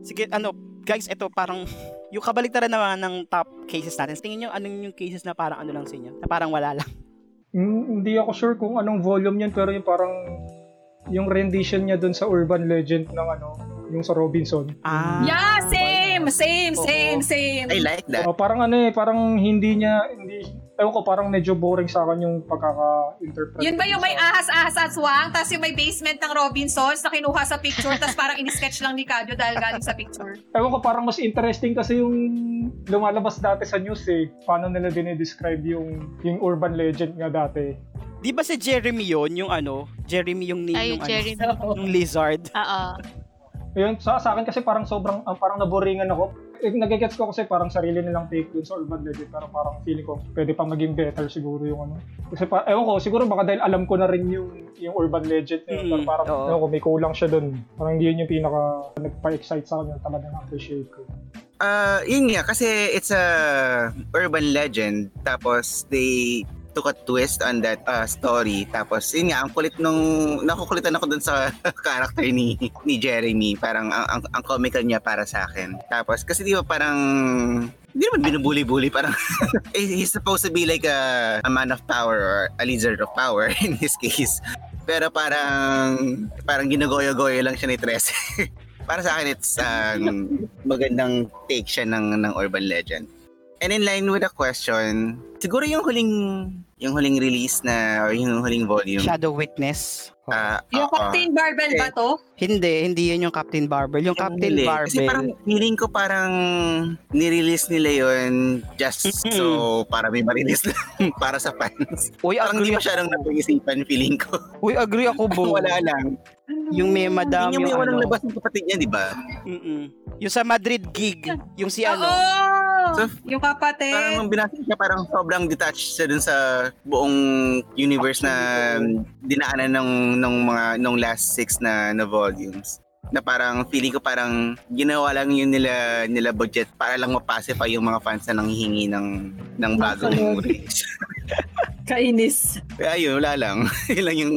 Sige, ano, guys, ito parang yung kabaliktaran naman ng top cases natin. Tingin nyo, anong yung cases na parang ano lang sa inyo? Na parang wala lang. Mm, hindi ako sure kung anong volume yan, pero yung parang yung rendition niya dun sa urban legend ng ano, yung sa Robinson. Ah. Yeah, same, same, same, same. I like that. Oh, parang ano eh, parang hindi niya, hindi, ewan ko, parang medyo boring sa akin yung pagkaka-interpret. Yun ba yung may sa- ahas-ahas at swang, tapos yung may basement ng Robinsons na kinuha sa picture, tapos parang in-sketch lang ni Kajo dahil galing sa picture. Ewan ko, parang mas interesting kasi yung lumalabas dati sa news eh. Paano nila dinidescribe yung, yung urban legend nga dati. Di ba si Jeremy yon yung ano? Jeremy yung name Ay, yung Jeremy. ano? Yung lizard. Oo. Ayun, sa, sa akin kasi parang sobrang, parang naboringan ako. Eh, nagigets ko kasi parang sarili nilang take dun sa urban legend, pero parang feeling ko pwede pa maging better siguro yung ano. Kasi pa, ewan ko, siguro baka dahil alam ko na rin yung, yung urban legend na yun, Mm, parang, oo. ewan ko, may kulang siya dun. Parang hindi yun yung pinaka nagpa-excite sa akin, talaga na-appreciate ko. Ah, yun nga kasi it's a urban legend tapos they took a twist on that uh, story tapos yun nga ang kulit nung nakukulitan ako dun sa character ni ni Jeremy parang ang, ang, ang comical niya para sa akin tapos kasi di ba parang hindi naman binubuli-bully parang eh, he's supposed to be like a, a man of power or a lizard of power in his case Pero parang, parang ginugoyo-goyo lang siya ni Tres. Para sa akin, it's um, magandang take siya ng, ng urban legend. And in line with the question, siguro yung huling yung huling release na or yung huling volume. Shadow Witness. ah, Yung oo. Captain Barbell ba to? Hindi, hindi yun yung Captain Barbell. Yung Captain Hindi. Kasi parang Barbell. feeling ko parang nirelease nila yun just so para may ma-release lang para sa fans. Uy, Parang agree, hindi masyadong napag-isipan feeling ko. uy, agree ako, Bo. Wala lang. Yung may madam, Yun yung yung may walang ano. labas ng kapatid niya, di ba? Mm-mm. Yung sa Madrid gig. Yung si ano. So, yung kapatid. Parang nung binasa siya, parang sobrang detached siya dun sa buong universe na dinaanan ng, ng mga, nung last six na, na volumes. Na parang feeling ko parang ginawa lang yun nila nila budget para lang mapacify yung mga fans na nanghihingi ng ng bagong release. Kainis. Kaya yun, wala lang. yun lang yung,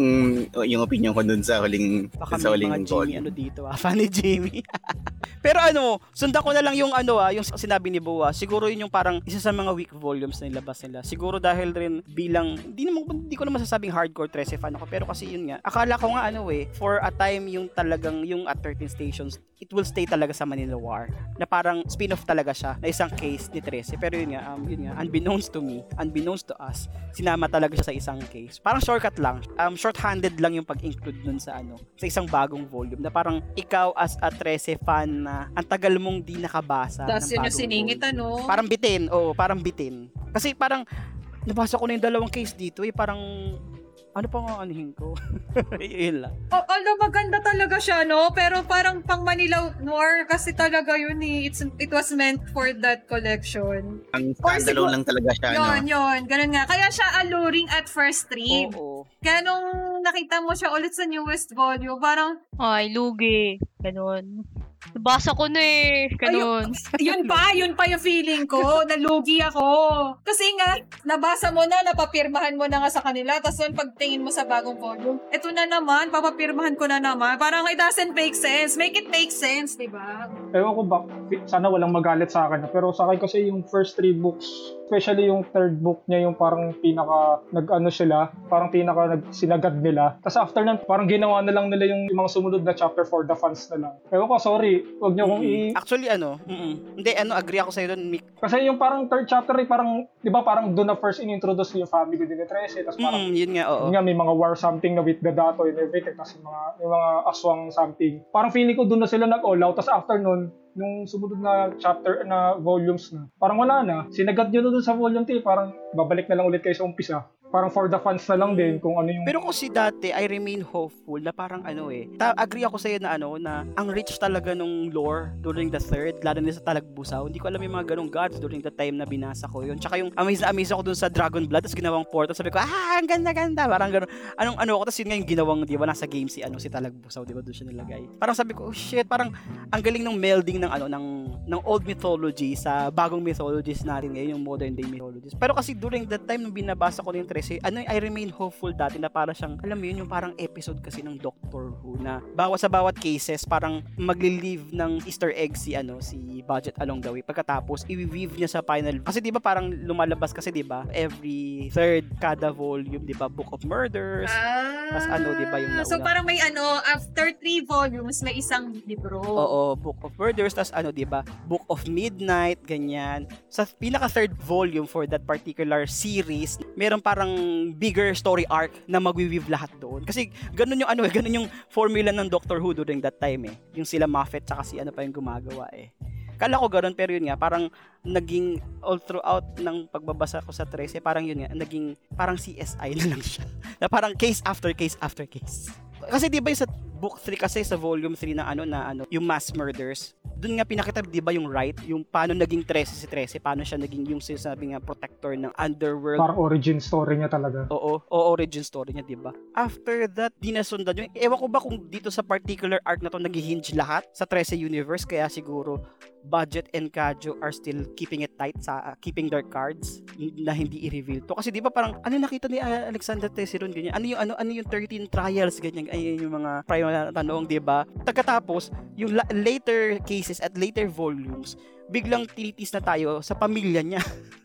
yung opinion ko dun sa huling, Baka sa may huling mga Jamie volume. ano dito ah. Fan ni Jamie. Pero ano, sundan ko na lang yung ano ah, yung sinabi ni Boa. Siguro yun yung parang isa sa mga weak volumes na nilabas nila. Siguro dahil rin bilang, hindi naman, hindi ko naman masasabing hardcore 13 fan ako. Pero kasi yun nga, akala ko nga ano eh, for a time yung talagang, yung at 13 stations, it will stay talaga sa Manila War. Na parang spin-off talaga siya, na isang case ni 13. Pero yun nga, um, yun nga, unbeknownst to me, unbeknownst to us, sinama talaga siya sa isang case. Parang shortcut lang. Um, short-handed lang yung pag-include nun sa ano, sa isang bagong volume. Na parang ikaw as a 13 fan na ang tagal mong di nakabasa Tapos yun yung siningit, ano? Parang bitin, oo, parang bitin. Kasi parang, nabasa ko na yung dalawang case dito, eh, parang, ano pa nga anihin ko? Yun lang. Oh, although maganda talaga siya, no? Pero parang pang Manila Noir kasi talaga yun eh. It's, it was meant for that collection. Ang standalone lang talaga siya, no? Yun, yun. Ganun nga. Kaya siya alluring at first read. Oo. Kaya nung nakita mo siya ulit sa newest volume, parang, Ay, lugi. Ganun. Nabasa ko na eh. Ganun. yun pa, yun pa yung feeling ko. Nalugi ako. Kasi nga, nabasa mo na, napapirmahan mo na nga sa kanila, tapos yun, pagtingin mo sa bagong volume, eto na naman, papapirmahan ko na naman. Parang it doesn't make sense. Make it make sense, di ba? Ewan ko ba, sana walang magalit sa akin. Pero sa akin kasi yung first three books, especially yung third book niya, yung parang pinaka, nag-ano sila, parang pinaka nag, sinagad nila. Tapos after nun, parang ginawa na lang nila yung, yung mga sumunod na chapter for the fans na lang. Ewan ko, sorry, wag niyo kong i... Actually, ano, mm-mm. hindi, ano, agree ako sa'yo doon, Mick. Kasi yung parang third chapter, eh, parang, di ba parang doon na first in-introduce yung family ni Trece. Tapos parang, Mm, yun nga, oo. Yun nga, may mga war something na with the dato and everything. Tapos yung mga, yung mga aswang something. Parang feeling ko doon na sila nag-all out. Tapos after nun, nung sumunod na chapter na volumes na, parang wala na. Sinagad nyo na doon sa volume 3, parang babalik na lang ulit kayo sa umpisa. Parang for the fans na lang din kung ano yung... Pero kasi dati, I remain hopeful na parang ano eh. Ta- agree ako sa'yo na ano, na ang rich talaga nung lore during the third, lalo na sa Talagbusaw. Hindi ko alam yung mga ganong gods during the time na binasa ko yun. Tsaka yung amazed na amazed ako dun sa Dragon Blood, tapos ginawang portal. Sabi ko, ah, ang ganda-ganda. Parang ganon. Anong ano ako, tapos yun nga ginawang, di ba, nasa game si, ano, si Talagbusaw, di ba, doon siya nilagay. Parang sabi ko, oh shit, parang ang galing ng melding ng ano, ng, ng old mythology sa bagong mythologies natin ngayon, yung modern day mythologies. Pero kasi during that time nung binabasa ko na yung 13, ano, I remain hopeful dati na para siyang, alam mo yun, yung parang episode kasi ng Doctor Who na bawat sa bawat cases, parang magli-leave ng Easter egg si, ano, si Budget along the way. Pagkatapos, i-weave niya sa final. Kasi di ba parang lumalabas kasi di ba every third kada volume, di ba, Book of Murders, Ah. Tas ano, di ba, yung So nauna? parang may ano, after three volumes, may isang libro. Oo, Book of Murders, tas ano, 'di ba? Book of Midnight, ganyan. Sa pinaka third volume for that particular series, meron parang bigger story arc na magwi-weave lahat doon. Kasi ganun yung ano eh, ganun yung formula ng Doctor Who during that time eh. Yung sila Moffat tsaka si ano pa yung gumagawa eh. Kala ko ganun pero yun nga parang naging all throughout ng pagbabasa ko sa 13 parang yun nga naging parang CSI na lang siya. na parang case after case after case. Kasi 'di ba yung sa book 3 kasi sa volume 3 na ano na ano yung mass murders doon nga pinakita 'di ba yung right yung paano naging 13 si 13 paano siya naging yung sinasabi nga protector ng underworld Parang origin story niya talaga. Oo, o origin story niya, 'di ba? After that, di nasundan yung ewan ko ba kung dito sa particular arc na to nag-hinge lahat sa 13 universe kaya siguro Budget and Kajo are still keeping it tight sa uh, keeping their cards na hindi i-reveal to. Kasi 'di ba parang ano nakita ni uh, Alexander Tessiron ganyan. Ano yung ano ano yung 13 trials? Ganyan. Ay yung mga prior na tanong 'di ba? Pagkatapos yung la- later cases at later volumes biglang tinitis na tayo sa pamilya niya.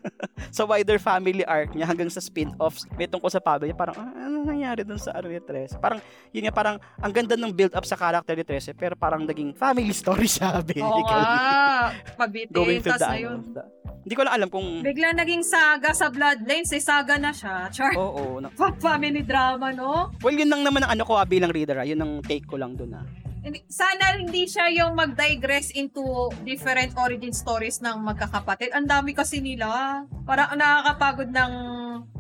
sa wider family arc niya hanggang sa spin-offs may tungkol sa pamilya. Parang, ah, ano nangyari dun sa ano ni Trece? Parang, yun nga, parang, ang ganda ng build-up sa character ni Trece, pero parang naging family story siya, Oo basically. nga. Mabitin. Going to the, na ano, the- hindi ko lang alam kung, Bigla naging saga sa Bloodlines. Eh, saga na siya. Char. oo, na- Fa- Family drama, no? well, yun lang naman ang ano ko ah, bilang reader, ah. yun ang take ko lang dun, ah. Sana hindi siya yung mag-digress into different origin stories ng magkakapatid. Ang dami kasi nila. Parang nakakapagod ng,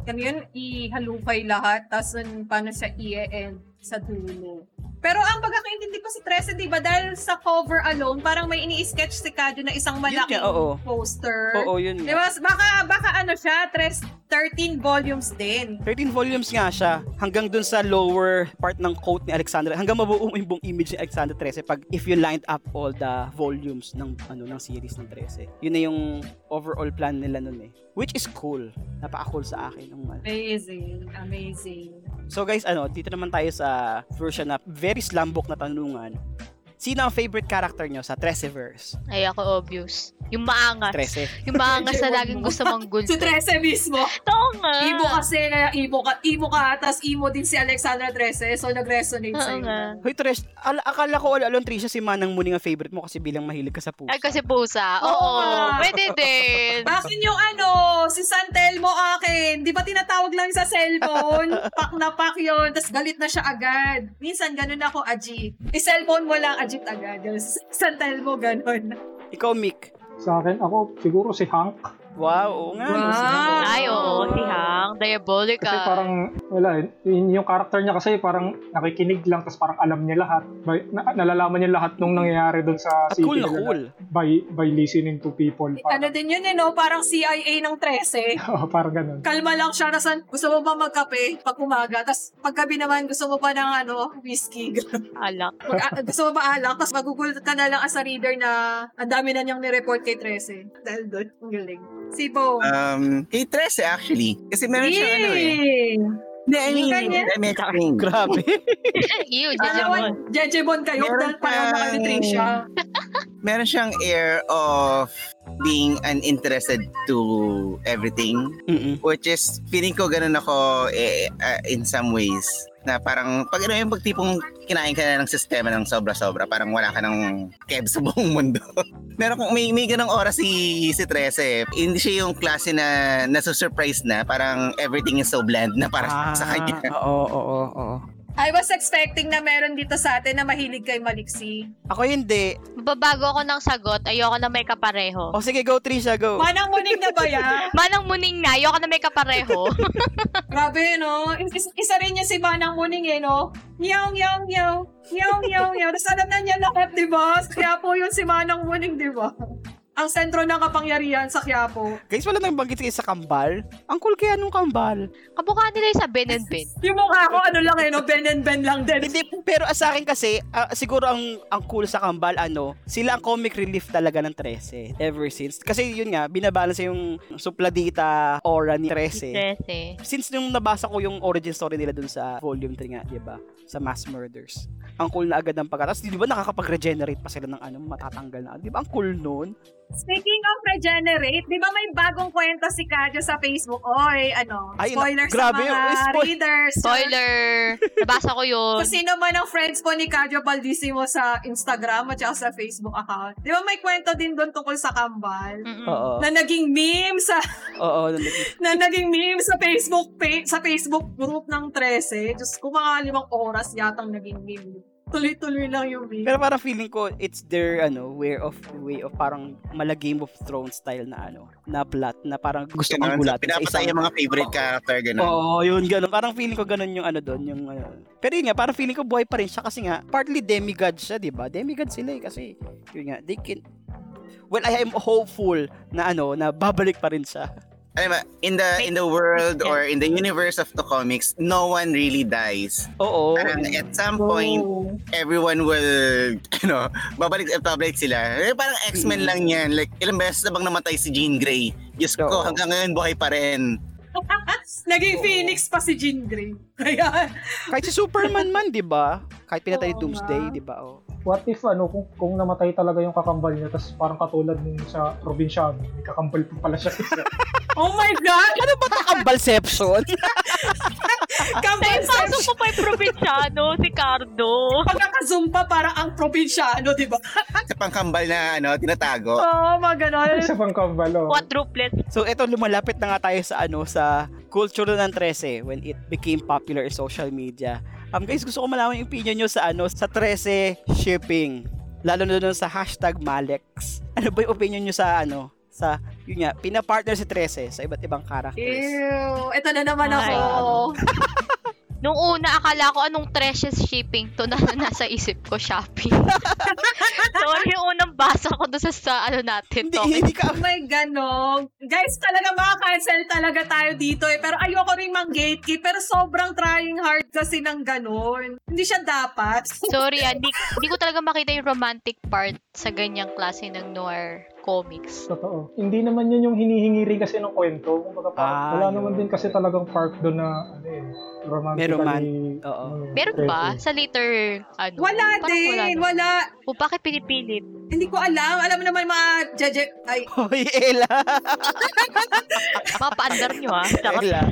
ano yun, ihalukay lahat. Tapos nun, paano siya i-end sa dulo. Pero ang pagkakaintindi ko si Trece, di ba, dahil sa cover alone, parang may ini-sketch si Kadyo na isang malaking nga, oo. poster. Oo, yun Di ba? Baka, baka ano siya, Tres, 13 volumes din. 13 volumes nga siya hanggang dun sa lower part ng quote ni Alexandra hanggang mabuo mo yung buong image ni Alexandra 13 pag if you lined up all the volumes ng ano ng series ng 13 yun na yung overall plan nila nun eh which is cool napaka-cool sa akin ng Amazing. Amazing. So guys ano dito naman tayo sa version na very slambok na tanungan sino ang favorite character nyo sa 13 verse Ay, ako obvious. Yung maangas. 13 Yung maangas na laging gusto mong gulto. Si Trece mismo. Oo nga. Imo kasi, imo ka, imo ka, tas imo din si Alexandra Trece, so nag-resonate Oo sa'yo. nga. Hoy Tres, al- akala ko alon Trisha si Manang Muning ang favorite mo kasi bilang mahilig ka sa puso. Ay, kasi pusa. Oo Oo. nga. Pwede din. Bakit yung ano, si Santelmo akin, di ba tinatawag lang sa cellphone? Pak na pak yun, tas galit na siya agad. Minsan ganun ako, Ajit. I-cellphone mo lang, Ajit agad. Yung si Santelmo, ganun. Ikaw Mick. Sa akin, ako siguro si Hank. Wow, oo nga. Wow. Ay, oo. Si Hang. Diabolical. Kasi parang, wala, eh, yun yung character niya kasi parang nakikinig lang, tapos parang alam niya lahat. By, na, nalalaman niya lahat nung nangyayari doon sa At city cool na nila cool. by, by listening to people. Ano Parang, din yun, eh, no? Parang CIA ng 13. parang ganun. kalma lang siya. Nasan, gusto mo ba magkape pag umaga? Tapos paggabi naman, gusto mo pa ng ano, whiskey. Alak. Mag, ah, gusto mo ba alak? Tapos magugulat ka na lang as a reader na ang dami na niyang nireport kay Trece. Dahil doon, ang galing. Si Bo. Um, kay Trece actually. Kasi meron siyang ano eh. Hindi, I mean? I mean, I mean, Grabe. Ew, Ano Jejemon. Jejemon kayo Meron dahil pareho na kayo ni kang- Tricia. meron siyang air of being uninterested to everything. Mm-mm. Which is, feeling ko ganun ako eh, uh, in some ways. Na parang, pag ano yung pagtipong kinain ka na ng sistema ng sobra-sobra, parang wala ka ng keb sa buong mundo. Meron kong, may, may ganong oras si, si Trece. Hindi siya yung klase na nasusurprise na, parang everything is so bland na para sa kanya. Ah, Oo, oo, oo. I was expecting na meron dito sa atin na mahilig kay Maliksi. Ako hindi. Babago ako ng sagot. Ayoko na may kapareho. O sige, go Trisha, go. Manang muning na ba yan? Manang muning na. Ayoko na may kapareho. Grabe, no? Is- isa rin niya si Manang Muning, eh, no? Nyaw, nyaw, nyaw. Nyaw, nyaw, nyaw. Tapos alam na niya lahat, di ba? Sa Quiapo yun si Manang Muning, di ba? Ang sentro ng kapangyarihan sa Quiapo. Guys, wala nang banggit kayo sa kambal. Ang cool kaya nung kambal. Kamukha nila yung sa Ben and Ben. Yung mukha ko, ano lang eh, no? Ben and Ben lang din. Hindi, pero ah, sa akin kasi, ah, siguro ang ang cool sa kambal, ano, sila ang comic relief talaga ng 13 ever since. Kasi yun nga, binabalance yung supladita aura ni 13. Trece. Since nung nabasa ko yung origin story nila dun sa volume 3 nga, di ba? Sa mass murders. Ang cool na agad ng pagkatas. Di ba nakakapag-regenerate pa sila ng ano, matatanggal na. Di ba ang cool nun? Speaking of regenerate, di ba may bagong kwento si Kadyo sa Facebook? Oy, ano, Ay, na- spoilers grabe, sa mga spoil- readers. Spoiler! Nabasa ko yun. Kung sino man ang friends po ni Kadyo Baldissimo sa Instagram at sa Facebook account. Di ba may kwento din doon tungkol sa kambal? Oo. Na naging meme sa Oo. na naging meme sa Facebook page, sa Facebook group ng 13. Diyos ko, mga limang oras yatang naging meme. Tuloy-tuloy lang yung meme. Pero parang feeling ko it's their ano way of way of parang mala Game of Thrones style na ano na plot na parang gusto gulatin sa Pinapatay yung mga favorite character, gano'n. Oo, yun ganun. Parang feeling ko ganun yung ano doon, yung ano. Pero yun nga, parang feeling ko buhay pa rin siya kasi nga partly demigod siya, 'di ba? Demigod sila eh kasi yun nga, they can Well, I am hopeful na ano, na babalik pa rin siya. Alam mo, in the in the world or in the universe of the comics, no one really dies. Oo. Parang at some point, Oh. everyone will, ano, babalik at babalik sila. Eh, parang X-Men Mm. lang yan. Like, ilang beses na bang namatay si Jean Grey? Diyos ko, Oo. hanggang ngayon buhay pa rin. Naging Phoenix pa si Jean Grey. Kaya, Kahit si Superman man, 'di ba? Kahit pinatay ni Oo Doomsday, nga. 'di ba? Oh. What if ano, kung, kung namatay talaga yung kakambal niya, tapos parang katulad nung sa probinsyano, may kakambal pa pala siya. Oh my God! Ano ba ito kambalception? Kambal Pasok mo pa yung probinsyano, si Cardo. Pagkaka-zoom pa para ang probinsyano, di ba? Sa pangkambal na ano, tinatago. Oh, mga ganon. Isa pang kambal, oh. Quadruplets. so ito lumalapit na nga tayo sa ano sa culture ng 13 when it became popular in social media. Um guys, gusto ko malaman yung opinion nyo sa ano sa 13 shipping. Lalo na doon sa hashtag Malex. Ano ba yung opinion nyo sa ano sa yun nga, pinapartner si 13 sa iba't ibang characters. Ew, ito na naman Ay. ako. Nung una, akala ko anong Trecious shipping to na nasa isip ko, Shopee. Sorry, yung unang basa ko doon sa, sa ano natin, Hindi, to. hindi ka Oh my ganon. Guys, talaga makakancel talaga tayo dito eh. Pero ayoko rin mang gatekeep. Pero sobrang trying hard kasi ng ganon. Hindi siya dapat. Sorry, ah, di, di ko talaga makita yung romantic part sa ganyang klase ng noir comics. Totoo. Hindi naman yun yung hinihingi rin kasi ng kwento. Kumbaga, parang Ah, wala yun. naman din kasi talagang part doon na, ano eh, romantically. May roman- oo. ano, Meron ba? Sa later, ano? Wala Parang din. naman. Wala. O bakit pinipilit? Hindi ko alam. Alam mo naman mga jeje... Ay, Hoy, Ella. Mapaandar nyo, ah. Charot. Ella.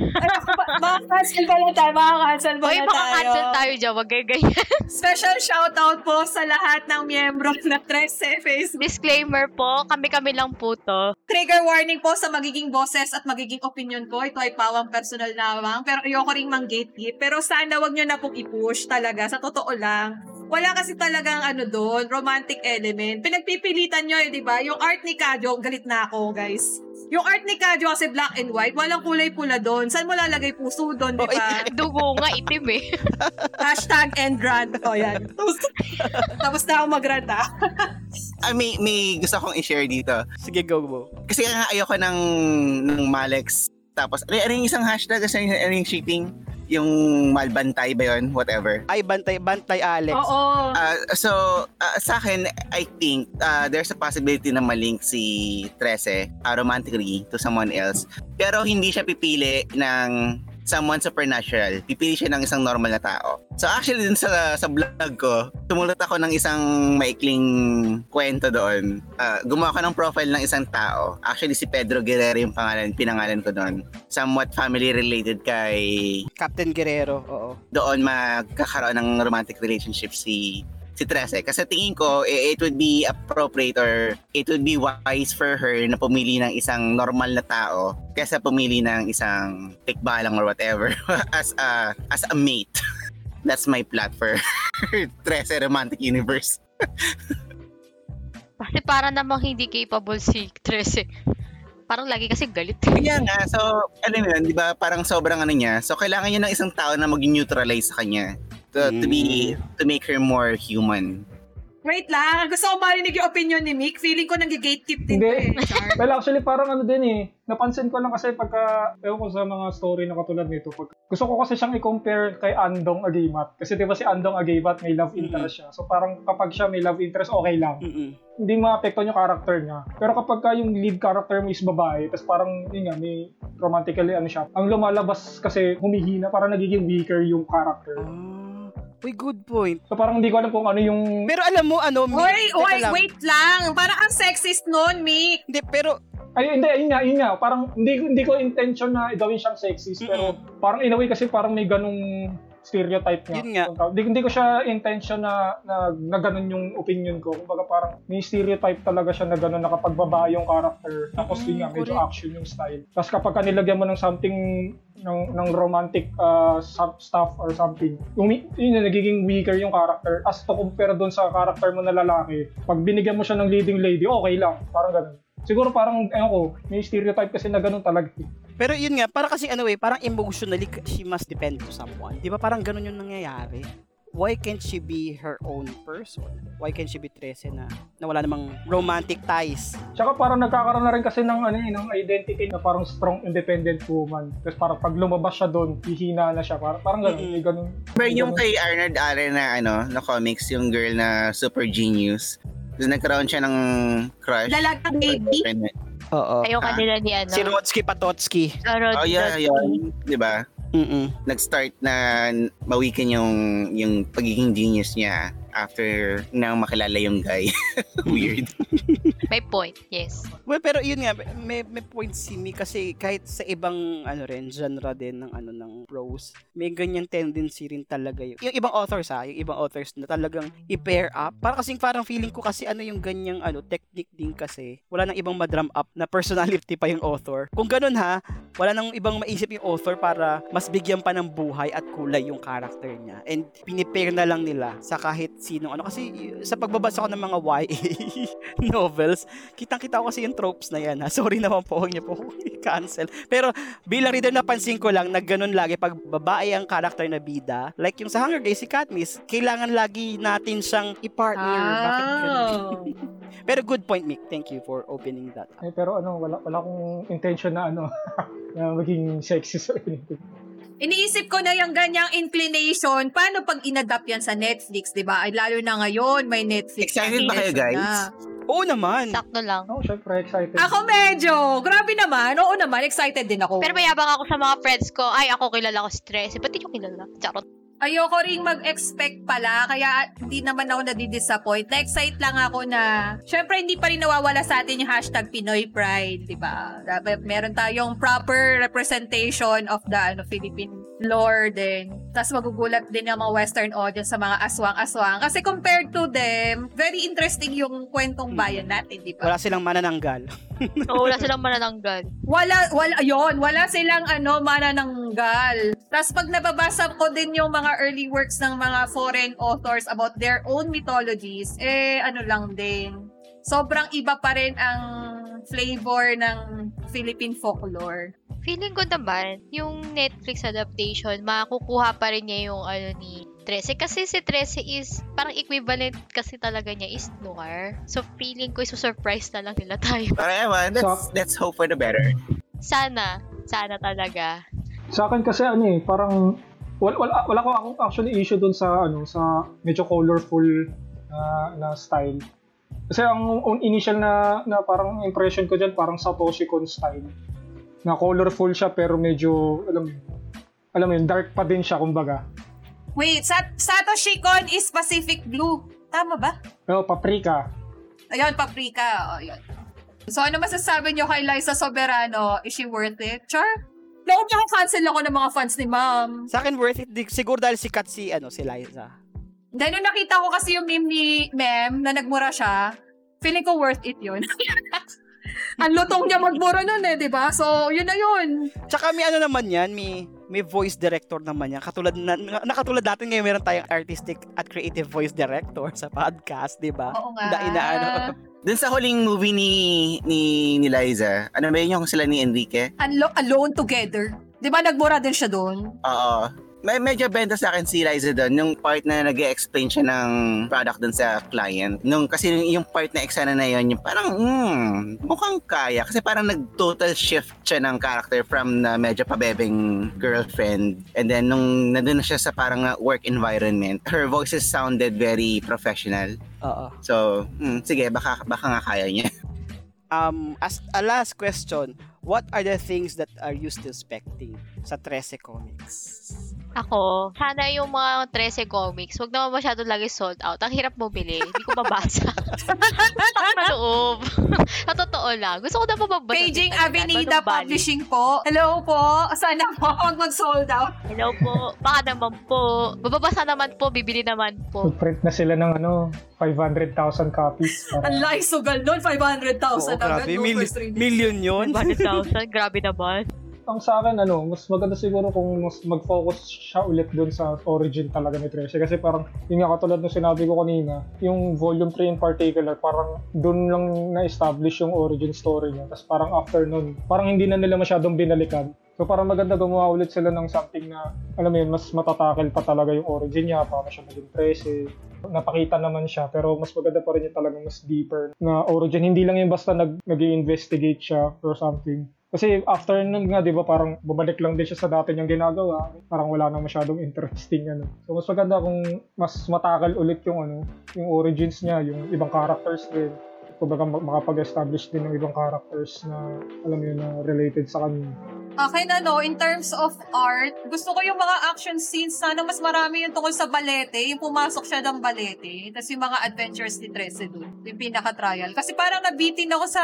makakancel ba na tayo? Makakancel ba Hoy, na baka tayo? cancel tayo dyan. Wag kayo ganyan. Special shoutout po sa lahat ng miyembro ng 13 Facebook. Disclaimer po, kami-kami lang po to. Trigger warning po sa magiging boses at magiging opinion ko. Ito ay pawang personal lamang. Pero ayoko ring mang gatekeep. Pero sana wag nyo na pong i-push talaga. Sa totoo lang. Wala kasi talagang ano doon, romantic element. Pinagpipilitan nyo eh, di ba? Yung art ni Kadyo, galit na ako, guys. Yung art ni Kadyo kasi black and white, walang kulay pula doon. Saan mo lalagay puso doon, di ba? Dugo nga, itim eh. Hashtag end rant. O yan. Tapos, tapos na ako mag-rant ah. Ah, may, may gusto akong i-share dito. Sige, go, go. Kasi nga ayoko ng, ng Malex. Tapos, ano, ano yung isang hashtag? Ano yung, ano yung shipping? Yung malbantay ba yun? Whatever. Ay, bantay, bantay Alex. Oo. Uh, so, uh, sa akin, I think uh, there's a possibility na malink si Trece uh, romantically to someone else. Pero hindi siya pipili ng someone supernatural. Pipili siya ng isang normal na tao. So actually dun sa, sa vlog ko, tumulot ako ng isang maikling kwento doon. Uh, gumawa ko ng profile ng isang tao. Actually si Pedro Guerrero yung pangalan, pinangalan ko doon. Somewhat family related kay Captain Guerrero, oo. doon magkakaroon ng romantic relationship si si Trece. Kasi tingin ko, eh, it would be appropriate or it would be wise for her na pumili ng isang normal na tao kaysa pumili ng isang tikbalang or whatever as a, as a mate. That's my plot for Trece Romantic Universe. Kasi para namang hindi capable si Trece. Parang lagi kasi galit. Kaya nga, so, alam mo yun, di ba, parang sobrang ano niya. So, kailangan niya ng isang tao na mag-neutralize sa kanya to, to be, to make her more human. Wait lang. Gusto ko marinig yung opinion ni Mick. Feeling ko nag-gatekeep din Hindi. eh. Char. Well, actually, parang ano din eh. Napansin ko lang kasi pagka, ewan ko sa mga story na katulad nito. Pag, gusto ko kasi siyang i-compare kay Andong Agimat. Kasi di ba si Andong Agimat may love interest siya. So parang kapag siya may love interest, okay lang. Mm-mm. Hindi maapektuhan yung character niya. Pero kapag ka yung lead character mo is babae, tapos parang, yun nga, may romantically ano siya. Ang lumalabas kasi humihina, parang nagiging weaker yung character. Ah, uy, good point. So parang hindi ko alam kung ano yung... Pero alam mo, ano, Mi- Oy, teka oy, lang. wait lang. Parang ang sexist nun, Mick. Hindi, pero, Ay, hindi, yun nga, yun nga. Parang hindi, hindi ko intention na gawin siyang sexist, pero parang in a way kasi parang may ganung stereotype nga. Yun nga. Hindi, hindi ko siya intention na, na, na ganun yung opinion ko. Kumbaga parang may stereotype talaga siya na ganun na kapag babae yung character. Tapos yun nga, medyo correct. action yung style. Tapos kapag ka nilagyan mo ng something ng, ng romantic uh, sub- stuff or something, umi, yun na, nagiging weaker yung character as to compare doon sa character mo na lalaki. Pag binigyan mo siya ng leading lady, okay lang. Parang ganun. Siguro parang, ewan ko, may stereotype kasi na ganun talaga. Pero yun nga, parang kasi ano eh, parang emotionally, she must depend to someone. Di ba parang ganun yung nangyayari? Why can't she be her own person? Why can't she be Trece na, na wala namang romantic ties? Tsaka parang nagkakaroon na rin kasi ng, ano, eh, ng identity na parang strong independent woman. Tapos parang pag lumabas siya doon, hihina na siya. Parang, parang ganun, Mm-mm. may ganun. Pero may yung ganun. kay Arnold Allen na ano, na comics, yung girl na super genius. Tapos nagkaroon siya ng crush. Dalagang baby. Oo. Ayaw kanila ni ano. Si Rotsky Patotsky. Rod- Oh yeah, Rod- yun. Di ba? Mm-mm. Nag-start na mawikin yung, yung pagiging genius niya after nang makilala yung guy. Weird. May point, yes. Well, pero yun nga, may, may point si Mi kasi kahit sa ibang ano rin, genre din ng ano ng prose, may ganyan tendency rin talaga yung, yung ibang authors ha, yung ibang authors na talagang i-pair up. Para kasing parang feeling ko kasi ano yung ganyang ano, technique din kasi, wala nang ibang madram up na personality pa yung author. Kung ganun ha, wala nang ibang maisip yung author para mas bigyan pa ng buhay at kulay yung character niya. And pinipair na lang nila sa kahit sinong ano. Kasi sa pagbabasa ko ng mga YA novels, kitang-kita ko kasi yung tropes na yan ha. Sorry naman po, huwag niyo po akong i-cancel. Pero bilang reader napansin ko lang na ganun lagi pag babae ang character na bida. Like yung sa Hunger Games, si Katniss, kailangan lagi natin siyang i-partner. Bakit ganun? Oh. Pero good point, Mick. Thank you for opening that. Eh, pero ano, wala, wala akong intention na ano, na maging sexist or anything. Iniisip ko na yung ganyang inclination, paano pag inadapt yan sa Netflix, di ba? Ay, lalo na ngayon, may Netflix. Excited ba kayo, guys? na. Oo naman. Sakto lang. Ako, syempre, excited. Ako medyo, grabe naman. Oo naman, excited din ako. Pero mayabang ako sa mga friends ko, ay, ako kilala ko si Tracy. Ba't di nyo kilala? Charot. Ayoko ring mag-expect pala, kaya hindi naman ako nadidisappoint. Na-excite lang ako na, syempre hindi pa rin nawawala sa atin yung hashtag Pinoy Pride, di ba? Dapat meron tayong proper representation of the ano, Philippine lore din. Tapos magugulat din yung mga Western audience sa mga aswang-aswang. Kasi compared to them, very interesting yung kwentong bayan natin, di ba? Wala silang manananggal. Oo, wala silang manananggal. Wala, wala, yon wala silang ano, manananggal. Tapos pag nababasa ko din yung mga early works ng mga foreign authors about their own mythologies, eh, ano lang din. Sobrang iba pa rin ang flavor ng Philippine folklore. Feeling ko naman, yung Netflix adaptation, makukuha pa rin niya yung ano ni Trece. Kasi si Trece is, parang equivalent kasi talaga niya is noir. So feeling ko, iso-surprise na lang nila tayo. Pero ewan, let's, let's hope for the better. Sana, sana talaga. Sa akin kasi ano eh, parang wala, wala, wala ko akong actually issue dun sa ano sa medyo colorful na, na style. Kasi ang ang initial na, na parang impression ko dyan, parang Satoshi Kon style. Na colorful siya pero medyo, alam alam mo yun, dark pa din siya, kumbaga. Wait, Sat Satoshi Kon is Pacific Blue. Tama ba? Pero paprika. Ayun, paprika. O, yun. So, ano masasabi nyo kay Liza Soberano? Is she worth it? Char? Naku, cancel ako ng mga fans ni ma'am. Sa akin worth it di- siguro dahil sikat si ano si Liza. Dahil nung nakita ko kasi yung meme ni Mem na nagmura siya, feeling ko worth it yun. Ang lutong niya magmura nun eh, di ba? So, yun na yun. Tsaka may ano naman yan, may may voice director naman yan. Katulad na, nakatulad natin ngayon meron tayong artistic at creative voice director sa podcast, di ba? Oo nga. Da, inaano. Dun sa huling movie ni ni, ni Liza, ano ba yun yung sila ni Enrique? Unlo- alone together. Di ba nagmura din siya doon? Oo. May medyo benta sa akin si Liza doon, yung part na nag explain siya ng product doon sa client. Nung, kasi yung, yung part na eksena na yun, yung parang, hmm, mukhang kaya. Kasi parang nag-total shift siya ng character from na medyo pabebeng girlfriend. And then, nung nandun na siya sa parang uh, work environment, her voices sounded very professional. Oo. So, hmm, sige, baka, baka nga kaya niya. Um, as a last question, what are the things that are you still expecting sa 13 Comics? Ako, sana yung mga 13 comics, wag naman masyado lagi sold out. Ang hirap bumili. Hindi ko mabasa. Sakit na loob. Sa totoo lang. Gusto ko na po magbasa. Paging. Avenida? Publishing po. Hello po. Sana po huwag mag-sold out. Hello po. Baka naman po. Mababasa naman po. Bibili naman po. Mag-print na sila ng ano, 500,000 copies. Para, Ang laking sugal nun. 500,000 Oo, grabe. agad. no Mil- million yun. 100,000. Grabe naman. ang sa akin, ano, mas maganda siguro kung mas mag-focus siya ulit dun sa origin talaga ni Tracy. Kasi parang, yun nga katulad ng sinabi ko kanina, yung volume 3 in particular, parang dun lang na-establish yung origin story niya. Tapos parang after nun, parang hindi na nila masyadong binalikan. So parang maganda gumawa ulit sila ng something na, alam mo yun, mas matatakil pa talaga yung origin niya, paano siya naging Tracy. Napakita naman siya, pero mas maganda pa rin yung talagang mas deeper na origin. Hindi lang yung basta nag, nag-investigate siya or something. Kasi after nun nga, di ba, parang bumalik lang din siya sa dati niyang ginagawa. Parang wala nang masyadong interesting, ano. So, mas maganda kung mas matakal ulit yung, ano, yung origins niya, yung ibang characters din. Kumbaga ma- makapag-establish din ng ibang characters na alam mo yun na related sa kanya. Akin ano, in terms of art, gusto ko yung mga action scenes, sana mas marami yung tungkol sa balete, yung pumasok siya ng balete, tapos yung mga adventures ni Trece dun, yung pinaka-trial. Kasi parang nabitin ako sa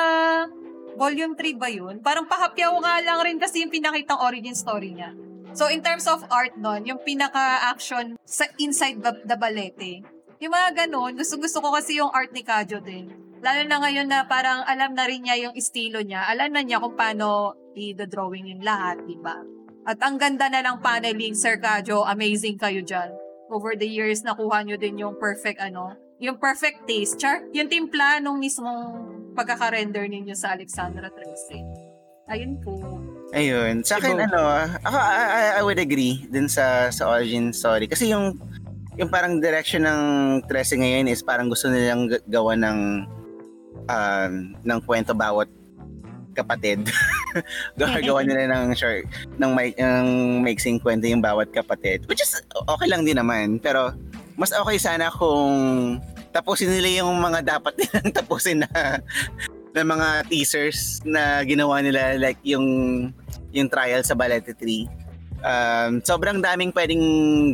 volume 3 ba yun? Parang pahapyaw nga lang rin kasi yung pinakitang origin story niya. So in terms of art nun, yung pinaka-action sa inside the balete, yung mga ganun, gusto-gusto ko kasi yung art ni Kajo din. Lalo na ngayon na parang alam na rin niya yung estilo niya. Alam na niya kung paano i-drawing yung lahat, di ba? At ang ganda na ng paneling, Sir Kajo. Amazing kayo dyan. Over the years, nakuha nyo din yung perfect, ano, yung perfect taste. Char, yung timpla nung mismong pagkaka-render ninyo sa Alexandra Trece. Ayun po. Ayun. Sa akin, Ibo. ano, ako, I, I- I would agree din sa sa origin story. Kasi yung yung parang direction ng Trece ngayon is parang gusto nilang gawa ng um, ng kwento bawat kapatid. gawa, gawa nila ng short, ng, may, ng mixing kwento yung bawat kapatid. Which is okay lang din naman. Pero mas okay sana kung tapusin nila yung mga dapat nilang tapusin na na mga teasers na ginawa nila like yung yung trial sa Balete 3. Um, sobrang daming pwedeng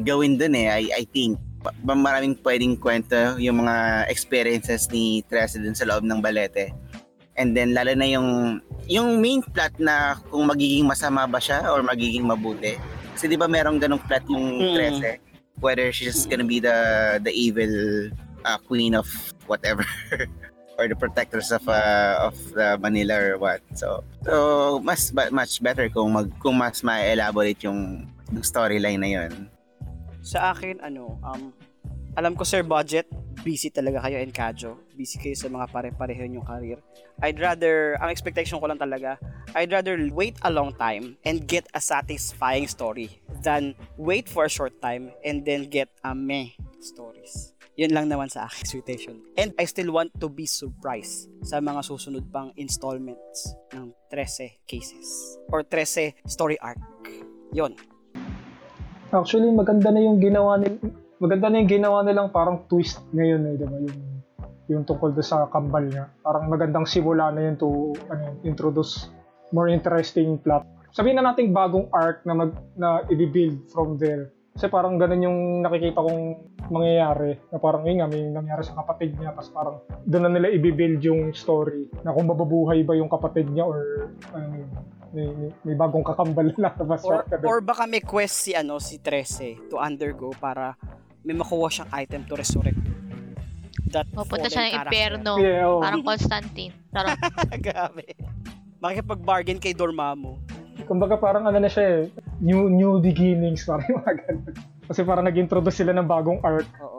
gawin dun eh, I, I think. Pa- Maraming pwedeng kwento yung mga experiences ni Trece dun sa loob ng Balete. And then lalo na yung yung main plot na kung magiging masama ba siya or magiging mabuti. Kasi di ba merong ganong plot yung Mm. Trece? Whether she's gonna be the the evil uh, queen of whatever. or the protectors of uh, of the Manila or what. So so mas much better kung mag kung mas ma-elaborate yung, yung storyline na yon. Sa akin, ano, um, alam ko sir, budget, busy talaga kayo and Kajo. Busy kayo sa mga pare-pareho yung career. I'd rather, ang expectation ko lang talaga, I'd rather wait a long time and get a satisfying story than wait for a short time and then get a meh stories. Yun lang naman sa aking expectation. And I still want to be surprised sa mga susunod pang installments ng 13 cases or 13 story arc. Yun. Actually, maganda na yung ginawa nil maganda na yung ginawa nilang parang twist ngayon eh, di? Yung, yung tungkol doon sa kambal niya. Parang magandang simula na yun to ano, introduce more interesting plot. Sabihin na nating bagong arc na mag, na i-build from there. Kasi parang ganun yung nakikita kong mangyayari. Na parang yun nga, may nangyari sa kapatid niya. Tapos parang doon na nila i-build yung story. Na kung mababuhay ba yung kapatid niya or ano may, may, may bagong kakambal na lalabas. Or, or baka may quest si ano si Trece to undergo para may makuha siyang item to resurrect that Pupunta siya ng impyerno. Yeah, oo. Parang Constantine. Charot. Grabe. Makikipag-bargain kay Dormammu. Kumbaga parang ano na siya eh, new, new beginnings, parang yung mga ganun. Kasi parang nag-introduce sila ng bagong arc. Oo.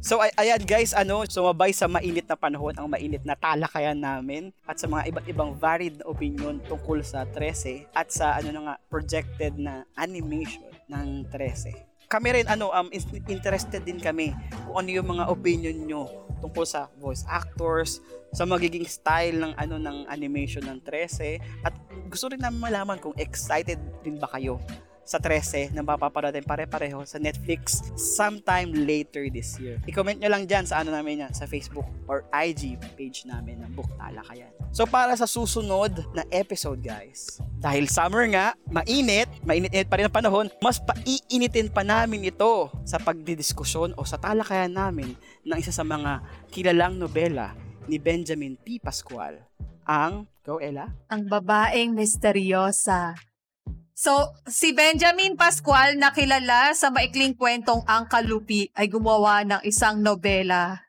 So ay ayan guys, ano, sumabay sa mainit na panahon ang mainit na talakayan namin at sa mga iba't ibang varied na opinion tungkol sa 13 at sa ano na nga projected na animation ng 13. Kami rin ano um in- interested din kami kung ano yung mga opinion nyo tungkol sa voice actors, sa magiging style ng ano ng animation ng 13 at gusto rin namin malaman kung excited din ba kayo sa 13 na mapapanoodin pare-pareho sa Netflix sometime later this year. I-comment nyo lang dyan sa ano namin yan, sa Facebook or IG page namin ng Book Talakayan. So para sa susunod na episode guys, dahil summer nga, mainit, mainit-init pa rin ang panahon, mas paiinitin pa namin ito sa pagdidiskusyon o sa talakayan namin ng isa sa mga kilalang nobela ni Benjamin P. Pascual, ang Go Ella? Ang babaeng misteryosa. So, si Benjamin Pascual na kilala sa maikling kwentong Ang Kalupi ay gumawa ng isang nobela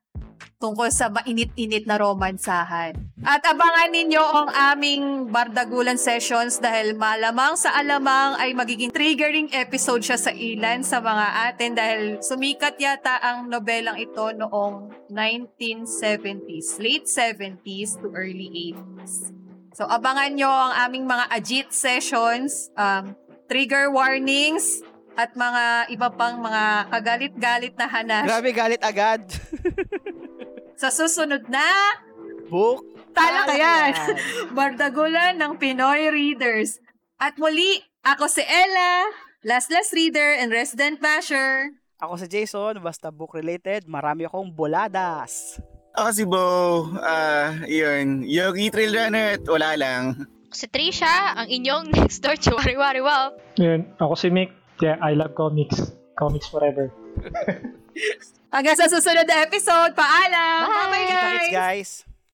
tungkol sa mainit-init na romansahan. At abangan ninyo ang aming Bardagulan sessions dahil malamang sa alamang ay magiging triggering episode siya sa ilan sa mga atin dahil sumikat yata ang nobelang ito noong 1970s, late 70s to early 80s. So, abangan nyo ang aming mga Ajit sessions, um, trigger warnings, at mga iba pang mga kagalit-galit na hanas Grabe galit agad. sa susunod na Book Talakayan! Bardagulan ng Pinoy Readers. At muli, ako si Ella, Last Last Reader and Resident Basher. Ako si Jason, basta book related, marami akong boladas. Ako si Bo, ah, yun, Yogi Trail Runner at wala lang. Si Trisha, ang inyong next door Chiwari-wari wow. Yun, ako si Mick. Yeah, I love comics. Comics forever. Hanggang sa susunod na episode, paalam! Bye! Kita-kits guys! guys!